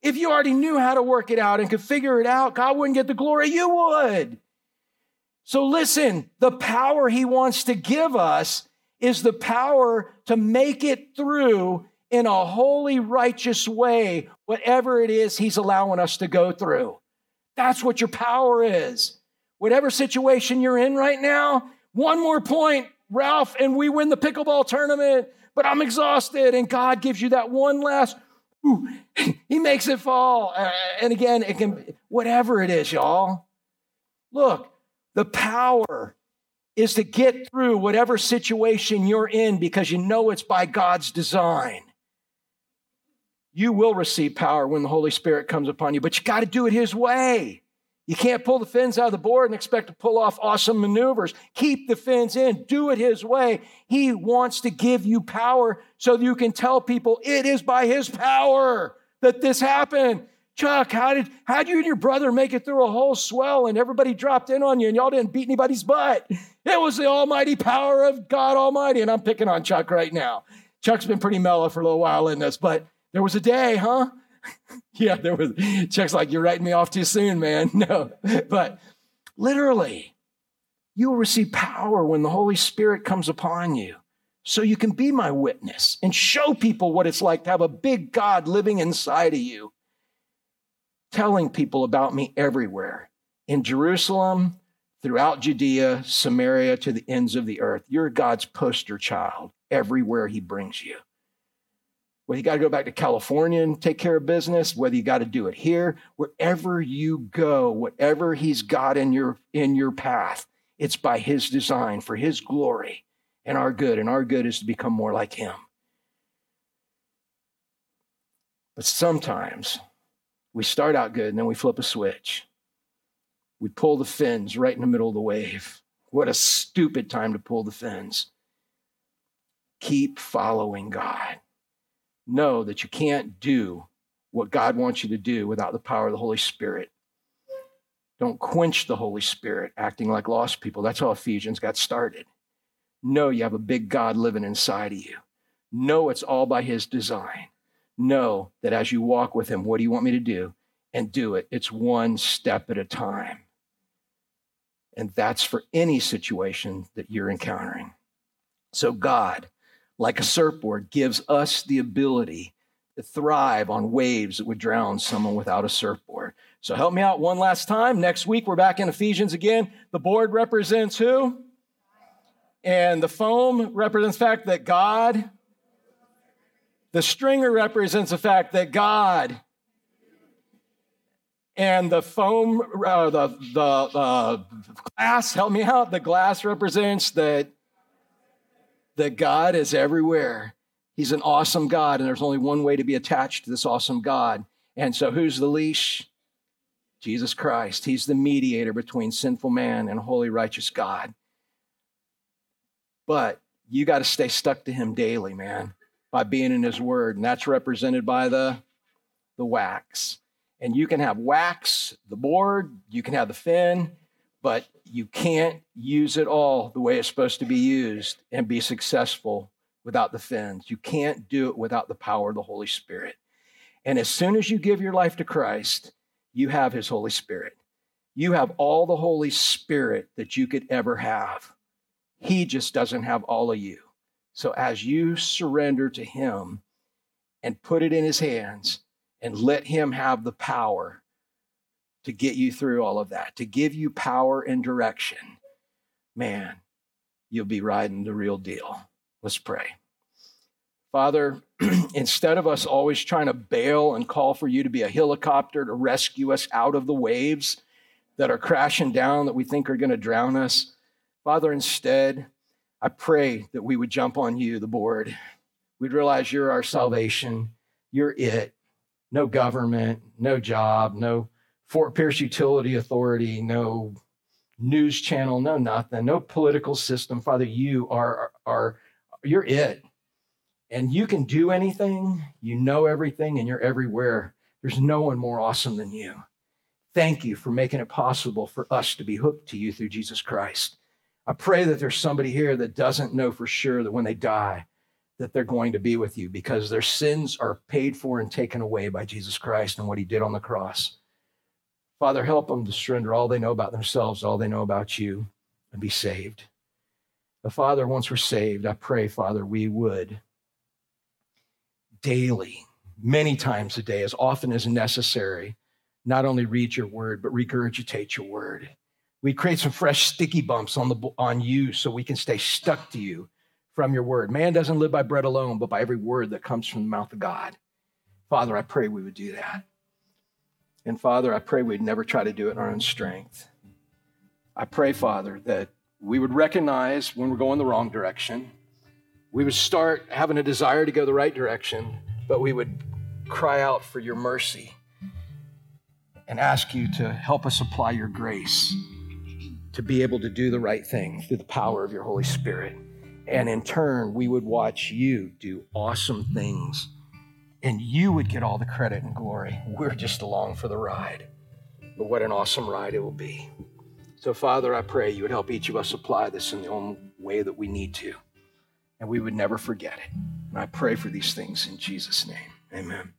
If you already knew how to work it out and could figure it out, God wouldn't get the glory, you would. So listen, the power he wants to give us is the power to make it through in a holy, righteous way, whatever it is he's allowing us to go through. That's what your power is. Whatever situation you're in right now, one more point, Ralph, and we win the pickleball tournament, but I'm exhausted. And God gives you that one last, ooh, he makes it fall. Uh, and again, it can, whatever it is, y'all. Look, the power is to get through whatever situation you're in because you know it's by God's design. You will receive power when the Holy Spirit comes upon you, but you got to do it His way. You can't pull the fins out of the board and expect to pull off awesome maneuvers. Keep the fins in, do it His way. He wants to give you power so that you can tell people it is by His power that this happened. Chuck, how did how did you and your brother make it through a whole swell and everybody dropped in on you and y'all didn't beat anybody's butt? It was the almighty power of God Almighty. And I'm picking on Chuck right now. Chuck's been pretty mellow for a little while in this, but there was a day, huh? yeah, there was. Chuck's like, you're writing me off too soon, man. No, but literally, you will receive power when the Holy Spirit comes upon you. So you can be my witness and show people what it's like to have a big God living inside of you telling people about me everywhere in Jerusalem, throughout Judea, Samaria, to the ends of the earth. You're God's poster child everywhere He brings you. Whether you got to go back to California and take care of business, whether you got to do it here, wherever you go, whatever He's got in your in your path, it's by His design for His glory and our good. And our good is to become more like Him. But sometimes we start out good and then we flip a switch. We pull the fins right in the middle of the wave. What a stupid time to pull the fins. Keep following God. Know that you can't do what God wants you to do without the power of the Holy Spirit. Don't quench the Holy Spirit acting like lost people. That's how Ephesians got started. Know you have a big God living inside of you. Know it's all by His design know that as you walk with Him, what do you want me to do? And do it. It's one step at a time. And that's for any situation that you're encountering. So, God, like a surfboard, gives us the ability to thrive on waves that would drown someone without a surfboard. So, help me out one last time. Next week, we're back in Ephesians again. The board represents who? And the foam represents the fact that God the stringer represents the fact that God and the foam, uh, the, the, the glass, help me out, the glass represents that, that God is everywhere. He's an awesome God, and there's only one way to be attached to this awesome God. And so, who's the leash? Jesus Christ. He's the mediator between sinful man and holy, righteous God. But you got to stay stuck to him daily, man by being in his word, and that's represented by the, the wax. And you can have wax, the board, you can have the fin, but you can't use it all the way it's supposed to be used and be successful without the fins. You can't do it without the power of the Holy Spirit. And as soon as you give your life to Christ, you have his Holy Spirit. You have all the Holy Spirit that you could ever have. He just doesn't have all of you. So as you surrender to Him and put it in His hands and let Him have the power to get you through all of that, to give you power and direction, man, you'll be riding the real deal. Let's pray. Father, instead of us always trying to bail and call for you to be a helicopter to rescue us out of the waves that are crashing down that we think are going to drown us, Father, instead, I pray that we would jump on you, the board. We'd realize you're our salvation. You're it. No government, no job, no Fort Pierce Utility Authority, no news channel, no nothing, no political system. Father, you are, are you're it. And you can do anything, you know everything, and you're everywhere. There's no one more awesome than you. Thank you for making it possible for us to be hooked to you through Jesus Christ. I pray that there's somebody here that doesn't know for sure that when they die, that they're going to be with you because their sins are paid for and taken away by Jesus Christ and what he did on the cross. Father, help them to surrender all they know about themselves, all they know about you, and be saved. But Father, once we're saved, I pray, Father, we would daily, many times a day, as often as necessary, not only read your word, but regurgitate your word we create some fresh sticky bumps on, the, on you so we can stay stuck to you from your word. Man doesn't live by bread alone, but by every word that comes from the mouth of God. Father, I pray we would do that. And Father, I pray we'd never try to do it in our own strength. I pray, Father, that we would recognize when we're going the wrong direction. We would start having a desire to go the right direction, but we would cry out for your mercy and ask you to help us apply your grace to be able to do the right thing through the power of your Holy Spirit. And in turn, we would watch you do awesome things and you would get all the credit and glory. We're just along for the ride. But what an awesome ride it will be. So, Father, I pray you would help each of us apply this in the only way that we need to, and we would never forget it. And I pray for these things in Jesus' name. Amen.